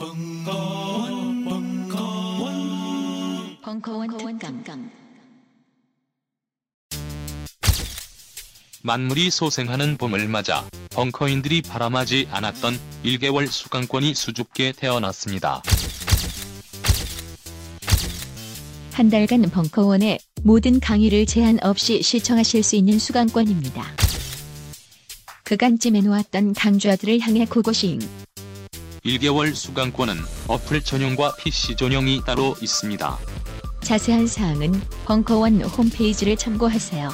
벙커원, 벙커원, 벙커원 특강. 만물이 소생하는 봄을 맞아 벙커인들이 바람하지 않았던 1개월 수강권이 수줍게 태어났습니다. 한 달간 벙커원의 모든 강의를 제한 없이 시청하실 수 있는 수강권입니다. 그간 찜해놓았던 강좌들을 향해 고고싱. 1개월 수강권은 어플 전용과 PC 전용이 따로 있습니다. 자세한 사항은 벙커원 홈페이지를 참고하세요.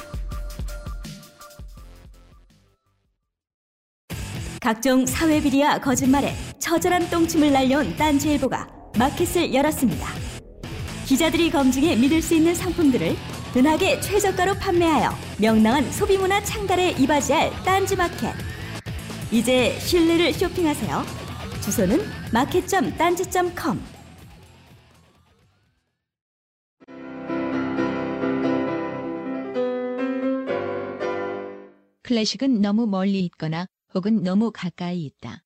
각종 사회 비리와 거짓말에 처절한 똥침을 날려온 딴지일보가 마켓을 열었습니다. 기자들이 검증해 믿을 수 있는 상품들을 은하계 최저가로 판매하여 명랑한 소비문화 창달에 이바지할 딴지마켓. 이제 신뢰를 쇼핑하세요. 주소는 마켓.딴지.com 클래식은 너무 멀리 있거나 혹은 너무 가까이 있다.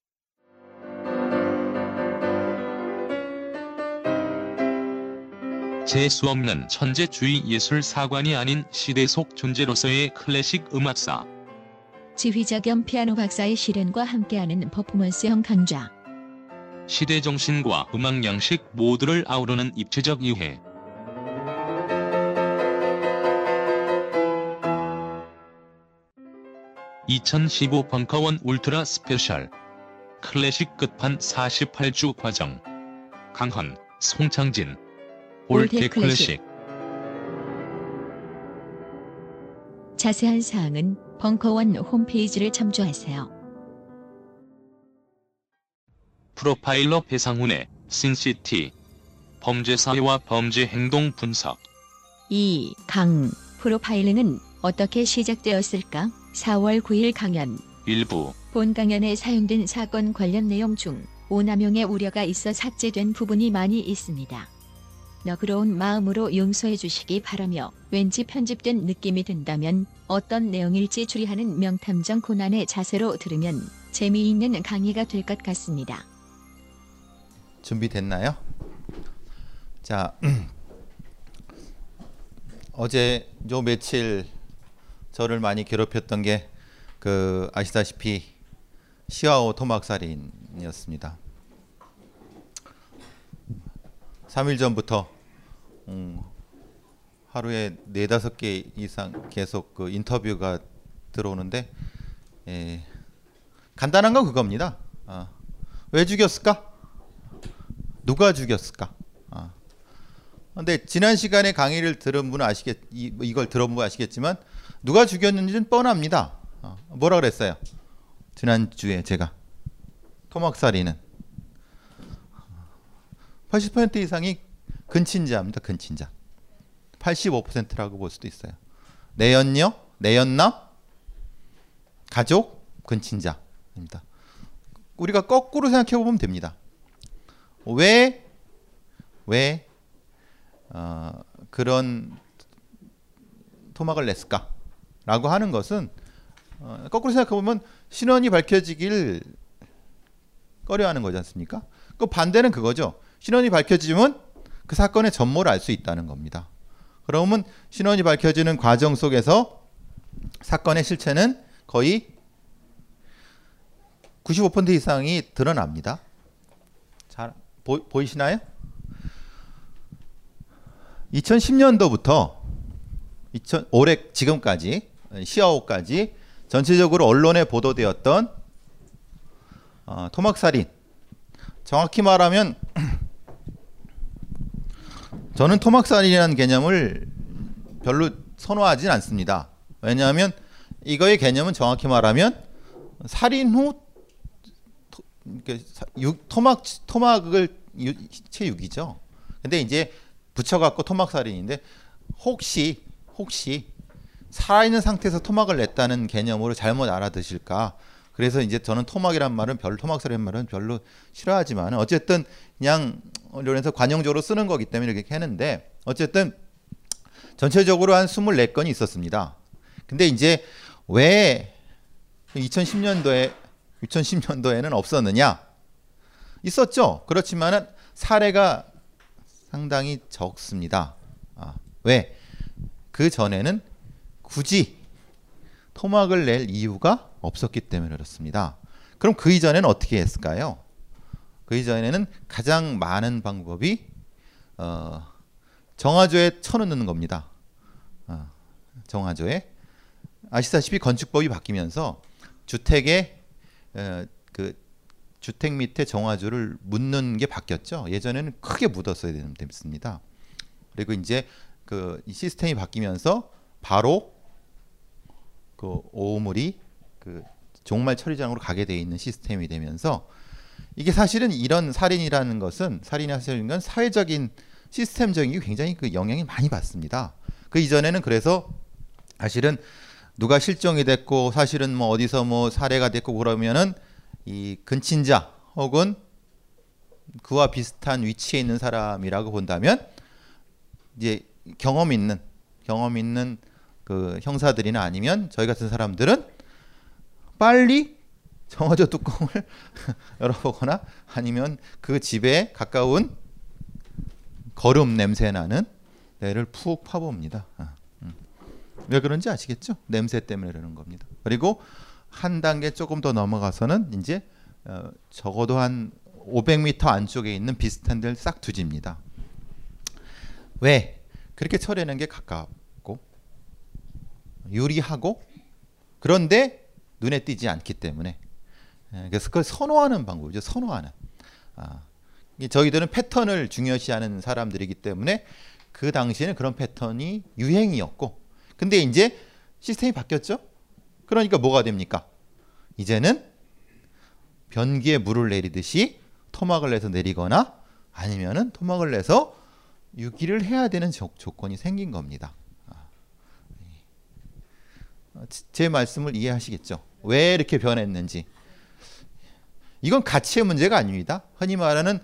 재수 없는 천재주의 예술 사관이 아닌 시대 속 존재로서의 클래식 음악사. 지휘자 겸 피아노 박사의 실연과 함께하는 퍼포먼스형 강좌. 시대 정신과 음악 양식 모두를 아우르는 입체적 이해. (2015) 벙커원 ultra special. 클래식 끝판 48주 과정. 강헌, 송창진. old 클래식. 자세한 사항은 벙커원 홈페이지를 참조하세요. 프로파일러 배상훈의 씬시티 범죄 사회와 범죄 행동 분석 2강 프로파일링은 어떻게 시작되었을까? 4월 9일 강연. 일부 본 강연에 사용된 사건 관련 내용 중 오남용의 우려가 있어 삭제된 부분이 많이 있습니다. 너그러운 마음으로 용서해 주시기 바라며 왠지 편집된 느낌이 든다면 어떤 내용일지 추리하는 명탐정 고난의 자세로 들으면 재미있는 강의가 될 것 같습니다. 준비됐나요? 자, 어제 요 며칠 저를 많이 괴롭혔던 게 그 아시다시피 시아오 토막살인이었습니다. 3일 전부터 음, 하루에 네 다섯 개 이상 계속 그 인터뷰가 들어오는데 예, 간단한 건 그겁니다. 아, 왜 죽였을까? 누가 죽였을까? 아. 근데 지난 시간에 강의를 들은 분은 아시겠 이, 이걸 들어본 분 아시겠지만 누가 죽였는지는 뻔합니다. 어, 뭐라 그랬어요? 지난 주에 제가 토막살이는 80% 이상이 근친자입니다. 근친자. 85%라고 볼 수도 있어요. 내연녀, 내연남, 가족, 근친자입니다. 우리가 거꾸로 생각해 보면 됩니다. 왜, 왜, 어, 그런 토막을 냈을까? 라고 하는 것은, 어, 거꾸로 생각해 보면 신원이 밝혀지길 꺼려 하는 거지 않습니까? 그 반대는 그거죠. 신원이 밝혀지면 그 사건의 전모를 알 수 있다는 겁니다. 그러면 신원이 밝혀지는 과정 속에서 사건의 실체는 거의 95% 이상이 드러납니다. 잘 보, 보이시나요? 2010년도부터 2000, 올해 지금까지 시아오까지 전체적으로 언론에 보도되었던 어, 토막살인 정확히 말하면 저는 토막살인이라는 개념을 별로 선호하진 않습니다. 왜냐하면 이거의 개념은 정확히 말하면 살인 후 토, 육, 토막 토막을 유, 시체 육이죠. 근데 이제 붙여갖고 토막살인인데 혹시 혹시 살아있는 상태에서 토막을 냈다는 개념으로 잘못 알아드실까? 그래서 이제 저는 토막이란 말은 별로 토막살이라는 말은 별로 싫어하지만 어쨌든 그냥 언론에서 관용적으로 쓰는 거기 때문에 이렇게 했는데 어쨌든 전체적으로 한 24건이 있었습니다. 근데 이제 왜 2010년도에 2010년도에는 없었느냐? 있었죠. 그렇지만은 사례가 상당히 적습니다. 아, 왜? 그 전에는 굳이 토막을 낼 이유가 없었기 때문에 그렇습니다. 그럼 그 이전에는 어떻게 했을까요? 그 이전에는 가장 많은 방법이 어, 정화조에 쳐넣는 겁니다. 어, 정화조에 아시다시피 건축법이 바뀌면서 주택에 어, 그 주택 밑에 정화조를 묻는 게 바뀌었죠. 예전에는 크게 묻었어야 됐습니다. 그리고 이제 그 시스템이 바뀌면서 바로 그 오물이 그 종말 처리장으로 가게 돼 있는 시스템이 되면서 이게 사실은 이런 살인이라는 것은 살인이 사실은 건 사회적인 시스템적인 게 굉장히 그 영향이 많이 받습니다. 그 이전에는 그래서 사실은 누가 실종이 됐고 사실은 뭐 어디서 뭐 살해가 됐고 그러면은 이 근친자 혹은 그와 비슷한 위치에 있는 사람이라고 본다면 이제 경험 있는 경험 있는 그 형사들이나 아니면 저희 같은 사람들은 빨리 정화조 뚜껑을 열어보거나 아니면 그 집에 가까운 거름 냄새 나는 데를 푹 파봅니다. 왜 그런지 아시겠죠? 냄새 때문에 그러는 겁니다. 그리고 한 단계 조금 더 넘어가서는 이제 어, 적어도 한 500m 안쪽에 있는 비슷한 데를 싹 뒤집니다. 왜? 그렇게 처리하는 게 가깝고 유리하고 그런데 눈에 띄지 않기 때문에 예, 그래서 그걸 선호하는 방법이죠. 선호하는. 아, 저희들은 패턴을 중요시하는 사람들이기 때문에 그 당시에는 그런 패턴이 유행이었고 근데 이제 시스템이 바뀌었죠. 그러니까 뭐가 됩니까? 이제는 변기에 물을 내리듯이 토막을 내서 내리거나 아니면은 토막을 내서 유기를 해야 되는 조, 건이 생긴 겁니다. 아, 예. 제 말씀을 이해하시겠죠? 왜 이렇게 변했는지. 이건 가치의 문제가 아닙니다. 흔히 말하는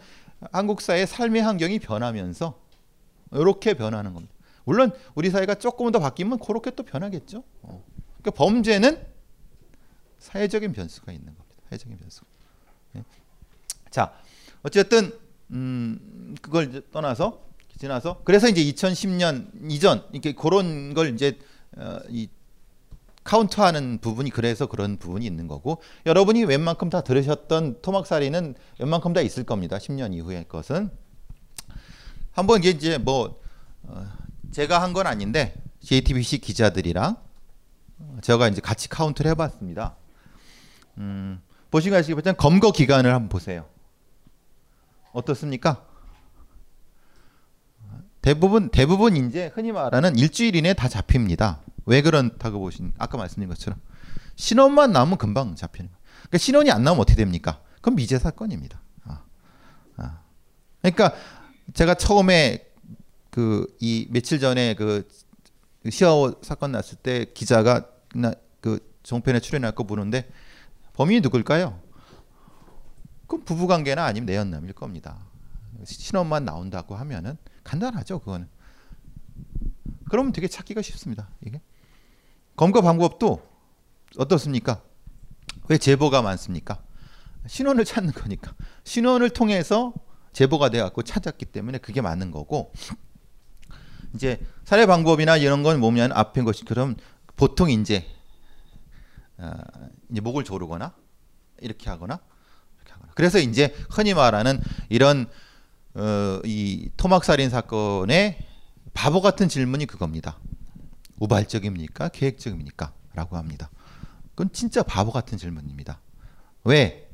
한국 사회의 삶의 환경이 변하면서 이렇게 변하는 겁니다. 물론 우리 사회가 조금 더 바뀌면 그렇게 또 변하겠죠. 어. 그러니까 범죄는 사회적인 변수가 있는 겁니다. 사회적인 변수. 네. 자, 어쨌든 음, 그걸 떠나서 지나서 그래서 이제 2010년 이전 이렇게 그런 걸 이제 어, 이 카운트하는 부분이 그래서 그런 부분이 있는 거고 여러분이 웬만큼 다 들으셨던 토막살이는 웬만큼 다 있을 겁니다. 10년 이후의 것은 한번 이제 뭐 어, 제가 한 건 아닌데 JTBC 기자들이랑 제가 이제 같이 카운트를 해봤습니다. 음, 보시면 아시겠지만 검거 기간을 한번 보세요. 어떻습니까? 대부분 대부분 이제 흔히 말하는 일주일 이내 다 잡힙니다. 왜 그렇다고 보신 아까 말씀드린 것처럼 신원만 나오면 금방 잡히는. 그러니까 신원이 안 나오면 어떻게 됩니까? 그럼 미제 사건입니다. 아, 아. 그러니까 제가 처음에 그 이 며칠 전에 그 시아오 사건 났을 때 기자가 그 종편에 출연할 거 보는데 범인이 누굴까요? 그럼 부부관계나 아니면 내연남일 겁니다. 신원만 나온다고 하면은 간단하죠, 그거는. 그러면 되게 찾기가 쉽습니다. 이게 검거 방법도 어떻습니까? 왜 제보가 많습니까? 신원을 찾는 거니까 신원을 통해서 제보가 돼갖고 찾았기 때문에 그게 맞는 거고 이제 살해 방법이나 이런 건 뭐냐면 앞에 것이 그럼 보통 이제 어, 이제 목을 조르거나 이렇게 하거나 이렇게 하거나 그래서 이제 흔히 말하는 이런 어, 이 토막살인 사건의 바보 같은 질문이 그겁니다. 우발적입니까? 계획적입니까? 라고 합니다. 그건 진짜 바보 같은 질문입니다. 왜?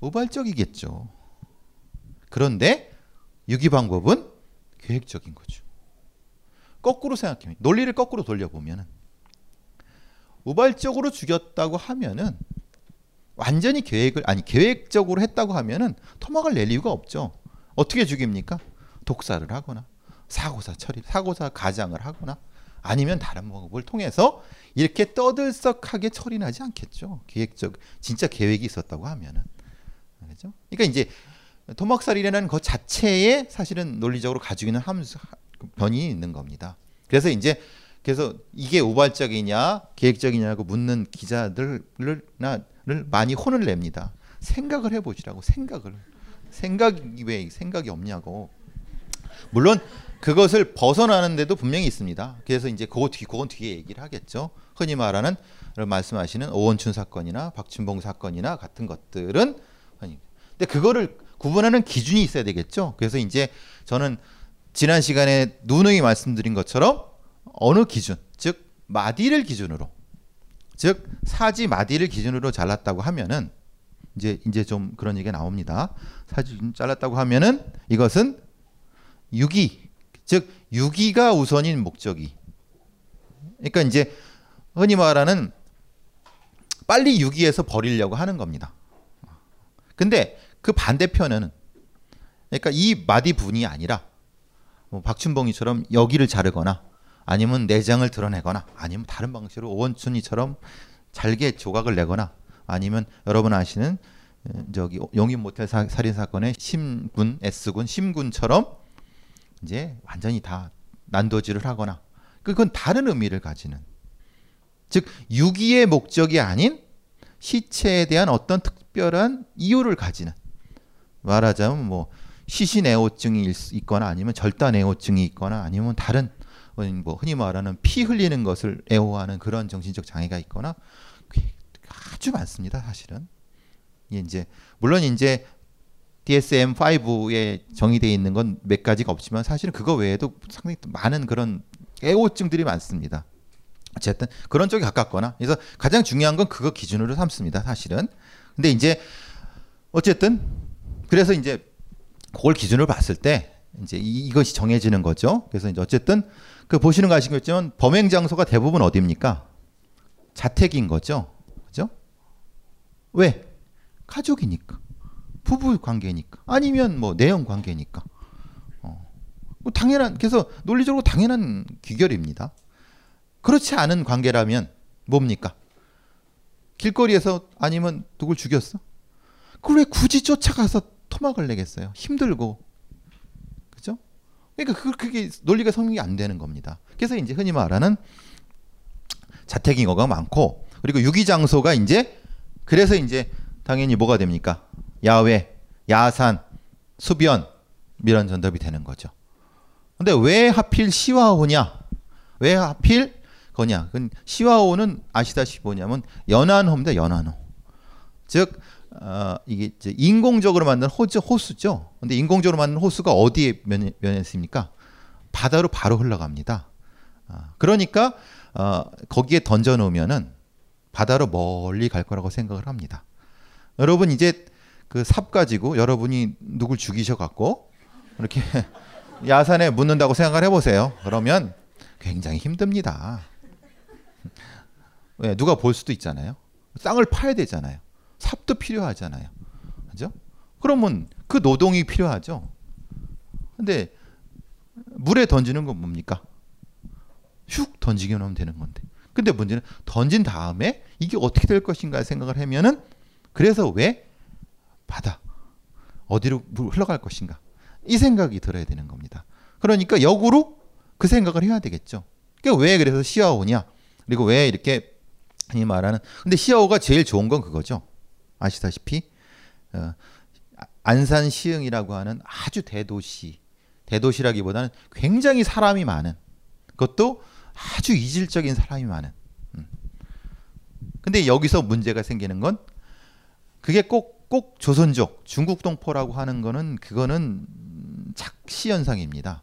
우발적이겠죠. 그런데 유기 방법은 계획적인 거죠. 거꾸로 생각해 논리를 거꾸로 돌려보면은 우발적으로 죽였다고 하면은 완전히 계획을 아니 계획적으로 했다고 하면은 토막을 낼 이유가 없죠. 어떻게 죽입니까? 독사를 하거나 사고사 처리, 사고사 가장을 하거나 아니면 다른 방법을 통해서 이렇게 떠들썩하게 처리하지 않겠죠. 계획적 진짜 계획이 있었다고 하면은 그렇죠? 그러니까 이제 토막살이라는 것 자체에 사실은 논리적으로 가지고 있는 함수 변이 있는 겁니다. 그래서 이제 그래서 이게 우발적이냐 계획적이냐고 묻는 기자들을 많이 혼을 냅니다. 생각을 해보시라고 생각을 생각이 왜 생각이 없냐고 물론 그것을 벗어나는데도 분명히 있습니다. 그래서 이제 그거 뒤 그건 뒤에 얘기를 하겠죠. 흔히 말하는 말씀하시는 오원춘 사건이나 박춘봉 사건이나 같은 것들은 흔히 근데 그거를 구분하는 기준이 있어야 되겠죠. 그래서 이제 저는 지난 시간에 누누이 말씀드린 것처럼 어느 기준, 즉 마디를 기준으로, 즉 사지 마디를 기준으로 잘랐다고 하면은 이제 이제 좀 그런 얘기가 나옵니다. 사지 잘랐다고 하면은 이것은 유기, 즉 유기가 우선인 목적이. 그러니까 이제 흔히 말하는 빨리 유기해서 버리려고 하는 겁니다. 근데 그 반대편은 그러니까 이 마디 분이 아니라 뭐 박춘봉이처럼 여기를 자르거나 아니면 내장을 드러내거나 아니면 다른 방식으로 오원춘이처럼 잘게 조각을 내거나 아니면 여러분 아시는 저기 용인 모텔 사, 살인 사건의 심군 S군 심군처럼 이제 완전히 다 난도질을 하거나 그건 다른 의미를 가지는 즉 유기의 목적이 아닌 시체에 대한 어떤 특별한 이유를 가지는. 말하자면 뭐 시신애호증이 있거나 아니면 절단애호증이 있거나 아니면 다른 뭐 흔히 말하는 피 흘리는 것을 애호하는 그런 정신적 장애가 있거나 아주 많습니다 사실은 이제 물론 이제 DSM-5에 정의되어 있는 건 몇 가지가 없지만 사실은 그거 외에도 상당히 많은 그런 애호증들이 많습니다. 어쨌든 그런 쪽에 가깝거나 그래서 가장 중요한 건 그거 기준으로 삼습니다. 사실은. 근데 이제 어쨌든 그래서 이제 그걸 기준으로 봤을 때 이제 이, 것이 정해지는 거죠. 그래서 이제 어쨌든 그 보시는 거 아시겠지만 범행 장소가 대부분 어디입니까? 자택인 거죠. 그죠? 왜? 가족이니까. 부부 관계니까. 아니면 뭐 내연 관계니까. 어. 뭐 당연한 그래서 논리적으로 당연한 귀결입니다. 그렇지 않은 관계라면 뭡니까? 길거리에서 아니면 누굴 죽였어? 그걸 왜 굳이 쫓아가서 토막을 내겠어요? 힘들고. 그죠? 그러니까 그, 그게 논리가 성립이 안 되는 겁니다. 그래서 이제 흔히 말하는 자택인거가 많고 그리고 유기 장소가 이제 그래서 이제 당연히 뭐가 됩니까? 야외, 야산, 수변 이런 전답이 되는 거죠. 근데 왜 하필 시와호냐? 왜 하필 거냐? 시와호는 아시다시피 뭐냐면 연안호입니다. 연안호. 즉 어, 이게 이제 인공적으로 만든 호수, 호수죠. 근데 인공적으로 만든 호수가 어디에 면, 면에 있습니까? 바다로 바로 흘러갑니다. 아, 그러니까 어, 거기에 던져 놓으면은 바다로 멀리 갈 거라고 생각을 합니다. 여러분 이제 그 삽 가지고 여러분이 누굴 죽이셔 갖고 이렇게 야산에 묻는다고 생각을 해보세요. 그러면 굉장히 힘듭니다. 왜 누가 볼 수도 있잖아요. 땅을 파야 되잖아요. 삽도 필요하잖아요. 그죠? 그러면 그 노동이 필요하죠. 근데 물에 던지는 건 뭡니까? 슉 던지기만 하면 되는 건데. 근데 문제는 던진 다음에 이게 어떻게 될 것인가 생각을 하면은 그래서 왜 바다 어디로 흘러갈 것인가 이 생각이 들어야 되는 겁니다. 그러니까 역으로 그 생각을 해야 되겠죠. 그러니까 왜 그래서 시아오냐 그리고 왜 이렇게 이 말하는 근데 시아오가 제일 좋은 건 그거죠. 아시다시피 어, 안산 시흥이라고 하는 아주 대도시 대도시라기보다는 굉장히 사람이 많은 그것도 아주 이질적인 사람이 많은. 음. 근데 여기서 문제가 생기는 건 그게 꼭, 꼭 조선족, 중국 동포라고 하는 거는 그거는 착시 현상입니다.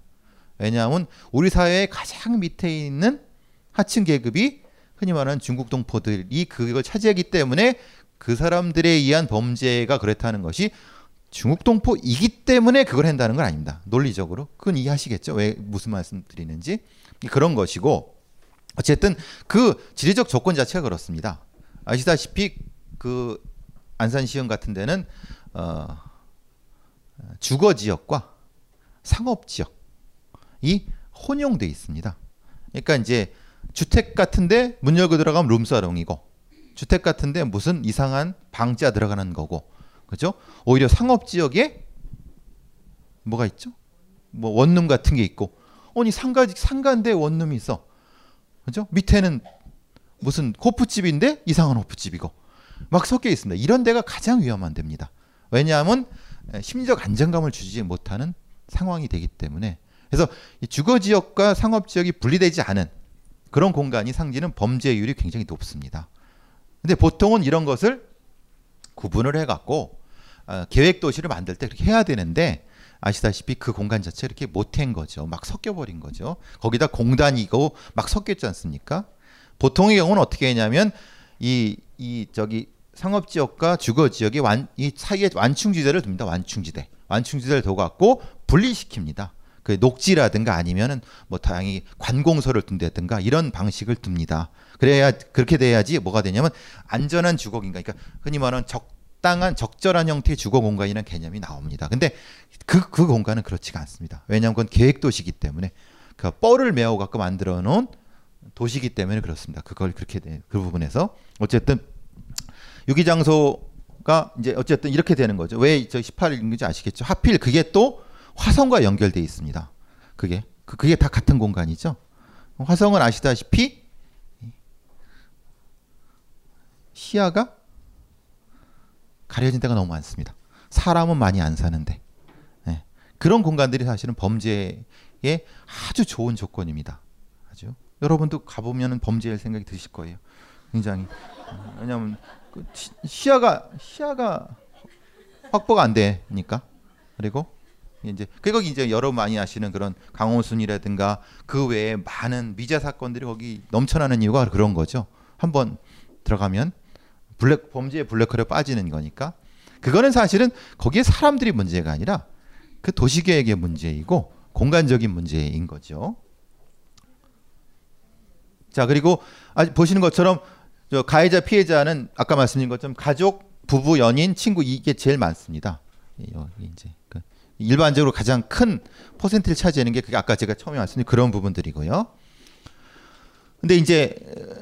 왜냐하면 우리 사회의 가장 밑에 있는 하층 계급이 흔히 말하는 중국 동포들이 그걸 차지하기 때문에 그 사람들에 의한 범죄가 그렇다는 것이 중국 동포이기 때문에 그걸 한다는 건 아닙니다. 논리적으로 그건 이해하시겠죠? 왜 무슨 말씀 드리는지 그런 것이고 어쨌든 그 지리적 조건 자체가 그렇습니다. 아시다시피 그 안산시흥 같은 데는 어, 주거 지역과 상업 지역이 혼용돼 있습니다. 그러니까 이제 주택 같은데 문 열고 들어가면 룸사롱이고 주택 같은데 무슨 이상한 방자 들어가는 거고 그죠? 오히려 상업 지역에 뭐가 있죠? 뭐 원룸 같은 게 있고 아니 상가 상가인데 원룸이 있어 그죠? 밑에는 무슨 호프집인데 이상한 호프집이고 막 섞여 있습니다. 이런 데가 가장 위험한 데입니다. 왜냐하면 에, 심리적 안정감을 주지 못하는 상황이 되기 때문에 그래서 이 주거 지역과 상업 지역이 분리되지 않은 그런 공간이 상지는 범죄율이 굉장히 높습니다. 근데 보통은 이런 것을 구분을 해갖고 어, 계획 도시를 만들 때 그렇게 해야 되는데 아시다시피 그 공간 자체 이렇게 못한 거죠. 막 섞여버린 거죠. 거기다 공단이고 막 섞였지 않습니까? 보통의 경우는 어떻게 했냐면 이, 이 저기 상업 지역과 주거 지역의 완, 이 사이에 완충지대를 둡니다. 완충지대. 완충지대를 둬 갖고 분리시킵니다. 그 녹지라든가 아니면은 뭐 다양히 관공서를 둔다든가 이런 방식을 둡니다. 그래야 그렇게 돼야지 뭐가 되냐면 안전한 주거 공간, 그러니까 흔히 말하는 적당한 적절한 형태의 주거 공간이라는 개념이 나옵니다. 근데 그, 그 공간은 그렇지가 않습니다. 왜냐하면 그건 계획 도시기 때문에 그 뻘을 메워 갖고 만들어 놓은 도시기 때문에 그렇습니다. 그걸 그렇게 돼, 그 부분에서 어쨌든 유기 장소가 이제 어쨌든 이렇게 되는 거죠. 왜 저 18인지 아시겠죠? 하필 그게 또 화성과 연결돼 있습니다. 그게 그- 그게 다 같은 공간이죠. 화성은 아시다시피 시야가 가려진 데가 너무 많습니다. 사람은 많이 안 사는데 예. 그런 공간들이 사실은 범죄에 아주 좋은 조건입니다. 아주 여러분도 가보면 범죄할 생각이 드실 거예요. 굉장히 어, 왜냐하면 그 시- 시야가 시야가 확보가 안 되니까 그리고 이제 그거 이제 여러분 많이 아시는 그런 강호순이라든가 그 외에 많은 미제 사건들이 거기 넘쳐나는 이유가 그런 거죠. 한번 들어가면 블랙 범죄의 블랙홀에 빠지는 거니까 그거는 사실은 거기에 사람들이 문제가 아니라 그 도시계획의 문제이고 공간적인 문제인 거죠. 자 그리고 아, 보시는 것처럼 저 가해자 피해자는 아까 말씀드린 것처럼 가족, 부부, 연인, 친구 이게 제일 많습니다. 이- 여기 이제 그 일반적으로 가장 큰 퍼센트를 차지하는 게 그게 아까 제가 처음에 말씀드린 그런 부분들이고요. 근데 이제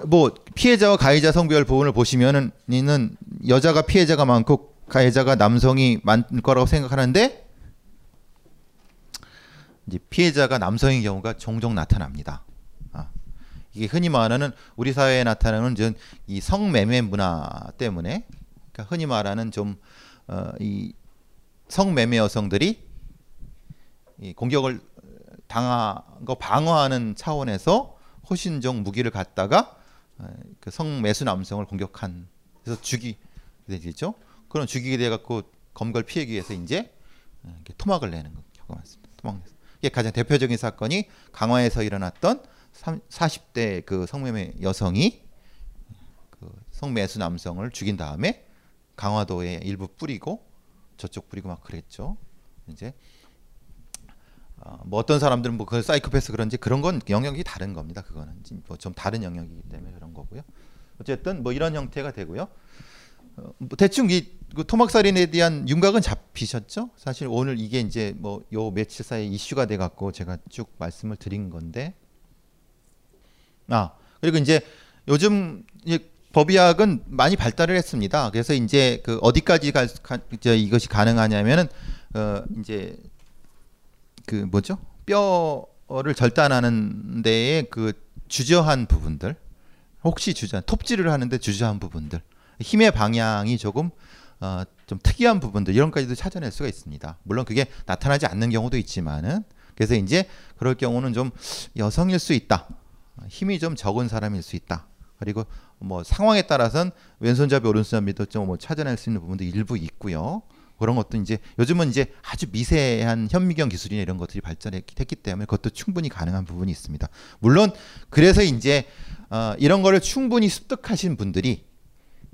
뭐 피해자와 가해자 성별 부분을 보시면은 이는 여자가 피해자가 많고 가해자가 남성이 많을 거라고 생각하는데 이제 피해자가 남성인 경우가 종종 나타납니다. 아, 이게 흔히 말하는 우리 사회에 나타나는 전이 성매매 문화 때문에 그러니까 흔히 말하는 좀 어, 이 성매매 여성들이 이 공격을 당한 거 방어하는 차원에서 호신종 무기를 갖다가 어, 그 성매수 남성을 공격한 그래서 죽이 되겠죠. 그런 죽이게 돼 갖고 검걸 피하기 위해서 이제 어, 토막을 내는 경우가 많습니다. 토막 내서. 이게 가장 대표적인 사건이 강화에서 일어났던 40대 그 성매매 여성이 그 성매수 남성을 죽인 다음에 강화도에 일부 뿌리고 저쪽 뿌리고 막 그랬죠. 이제 어, 뭐 어떤 사람들은 뭐 그 사이코패스 그런지 그런 건 영역이 다른 겁니다. 그거는 뭐 좀 다른 영역이기 때문에 그런 거고요. 어쨌든 뭐 이런 형태가 되고요. 어, 뭐 대충 이 그 토막살인에 대한 윤곽은 잡히셨죠? 사실 오늘 이게 이제 뭐 요 며칠 사이 이슈가 돼 갖고 제가 쭉 말씀을 드린 건데 아 그리고 이제 요즘 이제 법의학은 많이 발달을 했습니다. 그래서 이제 그 어디까지 가, 가, 이제 이것이 가능하냐면은 어 이제 그 뭐죠 뼈를 절단하는 데에 그 주저한 부분들 혹시 주저 톱질을 하는데 주저한 부분들 힘의 방향이 조금 어, 좀 특이한 부분들 이런 까지도 찾아낼 수가 있습니다. 물론 그게 나타나지 않는 경우도 있지만은 그래서 이제 그럴 경우는 좀 여성일 수 있다. 힘이 좀 적은 사람일 수 있다. 그리고 뭐 상황에 따라서는 왼손잡이 오른손잡이도 좀 뭐 찾아낼 수 있는 부분도 일부 있고요. 그런 것도 이제 요즘은 이제 아주 미세한 현미경 기술이나 이런 것들이 발전했기 때문에 그것도 충분히 가능한 부분이 있습니다. 물론 그래서 이제 어, 이런 거를 충분히 습득하신 분들이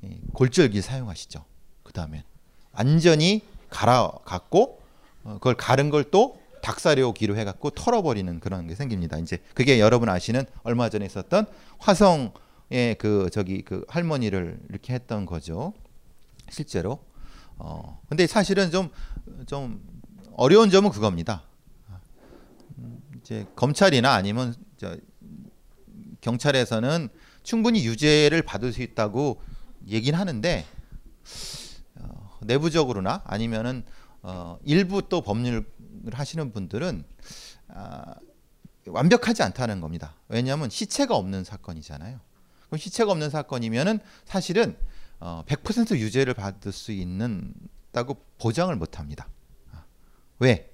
예, 골절기 사용하시죠. 그 다음에 완전히 갈아 갖고 어, 그걸 가른 걸 또 닭사료기로 해갖고 털어버리는 그런 게 생깁니다. 이제 그게 여러분 아시는 얼마 전에 있었던 화성의 그 저기 그 할머니를 이렇게 했던 거죠. 실제로. 어 근데 사실은 좀 좀 어려운 점은 그겁니다. 음, 이제 검찰이나 아니면 저 경찰에서는 충분히 유죄를 받을 수 있다고 얘기는 하는데 어, 내부적으로나 아니면은 어, 일부 또 법률을 하시는 분들은 아, 완벽하지 않다는 겁니다. 왜냐하면 시체가 없는 사건이잖아요. 그럼 시체가 없는 사건이면은 사실은 어, 100% 유죄를 받을 수 있는다고 보장을 못 합니다. 아, 왜?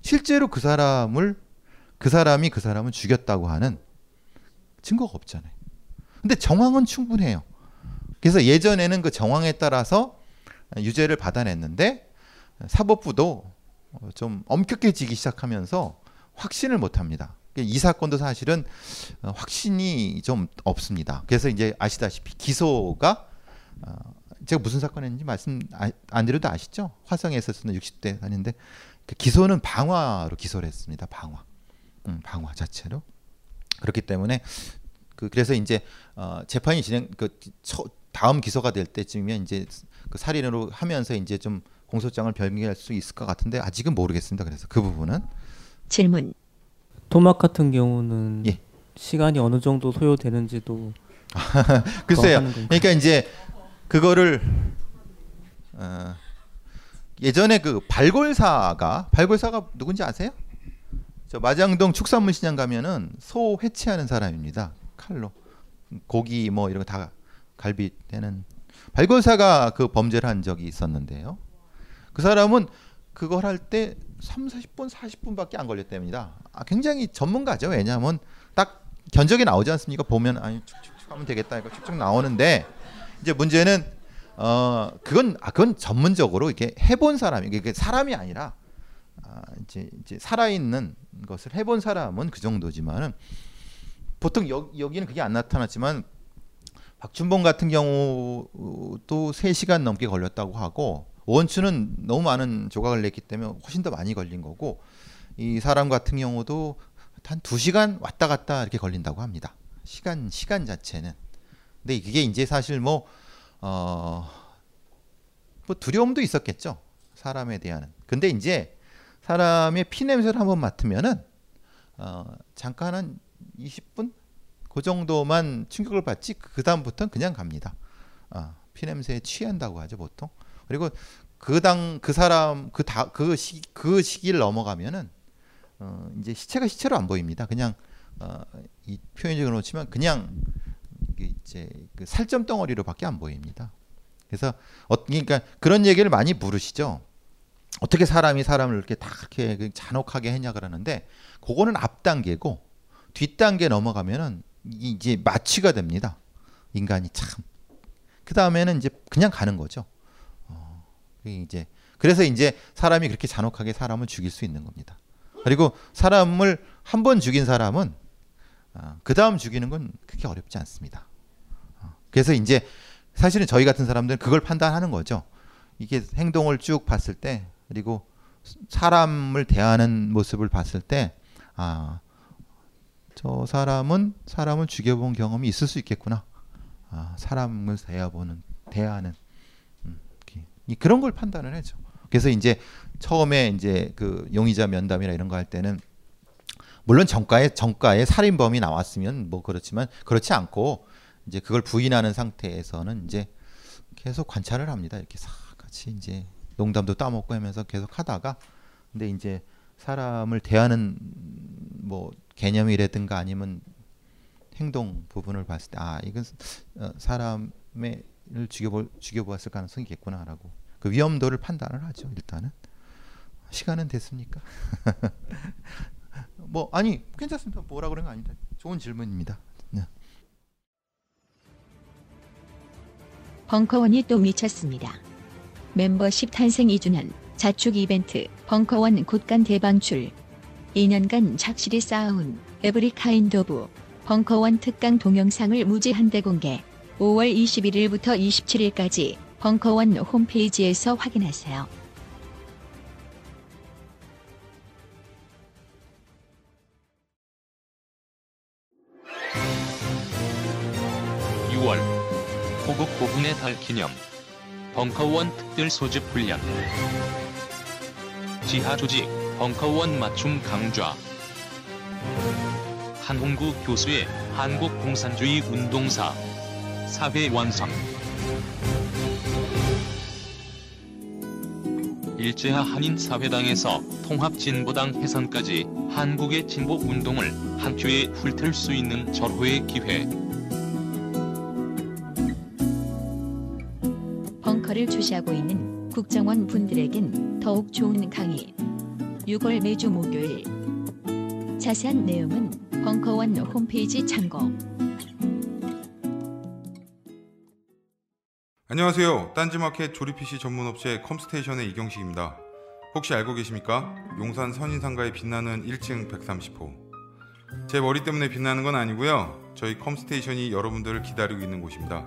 실제로 그 사람을 그 사람이 그 사람을 죽였다고 하는 증거가 없잖아요. 근데 정황은 충분해요. 그래서 예전에는 그 정황에 따라서 유죄를 받아냈는데 사법부도 어, 좀 엄격해지기 시작하면서 확신을 못 합니다. 이 사건도 사실은 어, 확신이 좀 없습니다. 그래서 이제 아시다시피 기소가 어, 제가 무슨 사건했는지 말씀 아- 안 드려도 아시죠? 화성에 있었는 60대 아닌데 그 기소는 방화로 기소를 했습니다. 방화, 음, 방화 자체로 그렇기 때문에 그 그래서 이제 어, 재판이 진행 그 처, 다음 기소가 될 때쯤이면 이제 그 살인으로 하면서 이제 좀 공소장을 변경할 수 있을 것 같은데 아직은 모르겠습니다. 그래서 그 부분은 질문. 토막 같은 경우는 예. 시간이 어느 정도 소요되는지도 글쎄요. 그러니까 이제 그거를 어, 예전에 그 발골사가 발골사가 누군지 아세요? 저 마장동 축산물 시장 가면은 소 회치하는 사람입니다. 칼로 고기 뭐 이런 거 다 갈비 되는 발골사가 그 범죄를 한 적이 있었는데요. 그 사람은 그걸 할 때 3, 40분, 40분밖에 안 걸렸답니다. 아, 굉장히 전문가죠. 왜냐하면 딱 견적이 나오지 않습니까? 보면 아니 축축축 하면 되겠다 이거 축축 나오는데 이제 문제는 어 그건 아 그건 전문적으로 이렇게 해본 사람이 이게 사람이 아니라 아, 이제 이제 살아있는 것을 해본 사람은 그 정도지만은 보통 여, 여기는 그게 안 나타났지만 박준봉 같은 경우도 3시간 넘게 걸렸다고 하고 원추는 너무 많은 조각을 냈기 때문에 훨씬 더 많이 걸린 거고 이 사람 같은 경우도 한 2시간 왔다 갔다 이렇게 걸린다고 합니다. 시간 시간 자체는. 근데 이게 이제 사실 뭐 어, 뭐 두려움도 있었겠죠. 사람에 대한. 근데 이제 사람의 피 냄새를 한번 맡으면은 어, 잠깐 한 20분 그 정도만 충격을 받지 그 다음부터는 그냥 갑니다. 어, 피 냄새에 취한다고 하죠 보통. 그리고 그 당 그 사람 그 다 그 시, 그 시기를 넘어가면은 어, 이제 시체가 시체로 안 보입니다. 그냥 어, 이 표현적으로 치면 그냥 이제 그 살점 덩어리로밖에 안 보입니다. 그래서 어, 그러니까 그런 얘기를 많이 물으시죠. 어떻게 사람이 사람을 이렇게 다 그렇게 그 잔혹하게 했냐 그러는데 그거는 앞 단계고 뒷 단계 넘어가면은 이- 이제 마취가 됩니다. 인간이 참. 그 다음에는 이제 그냥 가는 거죠. 어, 이제 그래서 이제 사람이 그렇게 잔혹하게 사람을 죽일 수 있는 겁니다. 그리고 사람을 한 번 죽인 사람은 그 다음 죽이는 건 그렇게 어렵지 않습니다. 어, 그래서 이제 사실은 저희 같은 사람들은 그걸 판단하는 거죠. 이게 행동을 쭉 봤을 때 그리고 사람을 대하는 모습을 봤을 때 아, 저 사람은 사람을 죽여본 경험이 있을 수 있겠구나. 아, 사람을 대해보는 대하는 음, 그런 걸 판단을 해죠. 그래서 이제 처음에 이제 그 용의자 면담이나 이런 거 할 때는 물론 정가에 정가에 살인범이 나왔으면 뭐 그렇지만 그렇지 않고 이제 그걸 부인하는 상태에서는 이제 계속 관찰을 합니다. 이렇게 싹 같이 이제 농담도 따먹고 하면서 계속 하다가 근데 이제 사람을 대하는 뭐 개념이라든가 아니면 행동 부분을 봤을 때 아 이건 어, 사람을 죽여볼 죽여보았을 가능성이 있겠구나라고 그 위험도를 판단을 하죠 일단은 시간은 됐습니까? 뭐 아니 괜찮습니다 뭐라 그런 거 아니다 좋은 질문입니다. 네. 벙커원이 또 미쳤습니다. 멤버십 탄생 2주년 자축 이벤트 벙커원 곳간 대방출 2년간 착실히 쌓아온 every kind of 벙커원 특강 동영상을 무제한 대 공개 5월 21일부터 27일까지 벙커원 홈페이지에서 확인하세요. 호국 보훈의 달 기념. 벙커원 특별 소집 훈련. 지하 조직 벙커원 맞춤 강좌. 한홍구 교수의 한국 공산주의 운동사 사회 완성. 일제하 한인 사회당에서 통합진보당 해산까지 한국의 진보 운동을 한 큐에 훑을 수 있는 절호의 기회. 벙커를 주시하고 있는 국정원 분들에겐 더욱 좋은 강의. 6월 매주 목요일. 자세한 내용은 벙커원 홈페이지 참고. 안녕하세요. 딴지마켓 조립 PC 전문 업체 컴스테이션의 이경식입니다. 혹시 알고 계십니까? 용산 선인상가에 빛나는 1층 130호. 제 머리 때문에 빛나는 건 아니고요. 저희 컴스테이션이 여러분들을 기다리고 있는 곳입니다.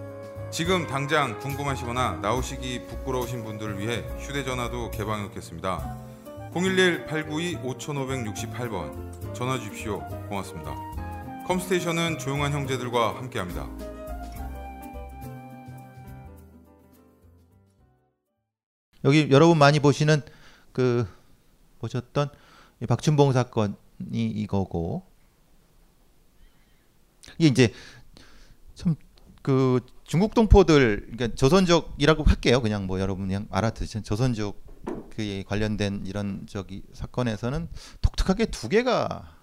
지금 당장 궁금하시거나 나오시기 부끄러우신 분들을 위해 휴대전화도 개방해 놓겠습니다. 011-892-5568번 전화 주십시오. 고맙습니다. 컴스테이션은 조용한 형제들과 함께합니다. 여기 여러분 많이 보시는 그 보셨던 이 박춘봉 사건이 이거고 이게 이제 참그 중국 동포들 그러니까 조선족이라고 할게요. 그냥 뭐 여러분 그냥 알아듣으신 조선족 그에 관련된 이런 저기 사건에서는 독특하게 두 개가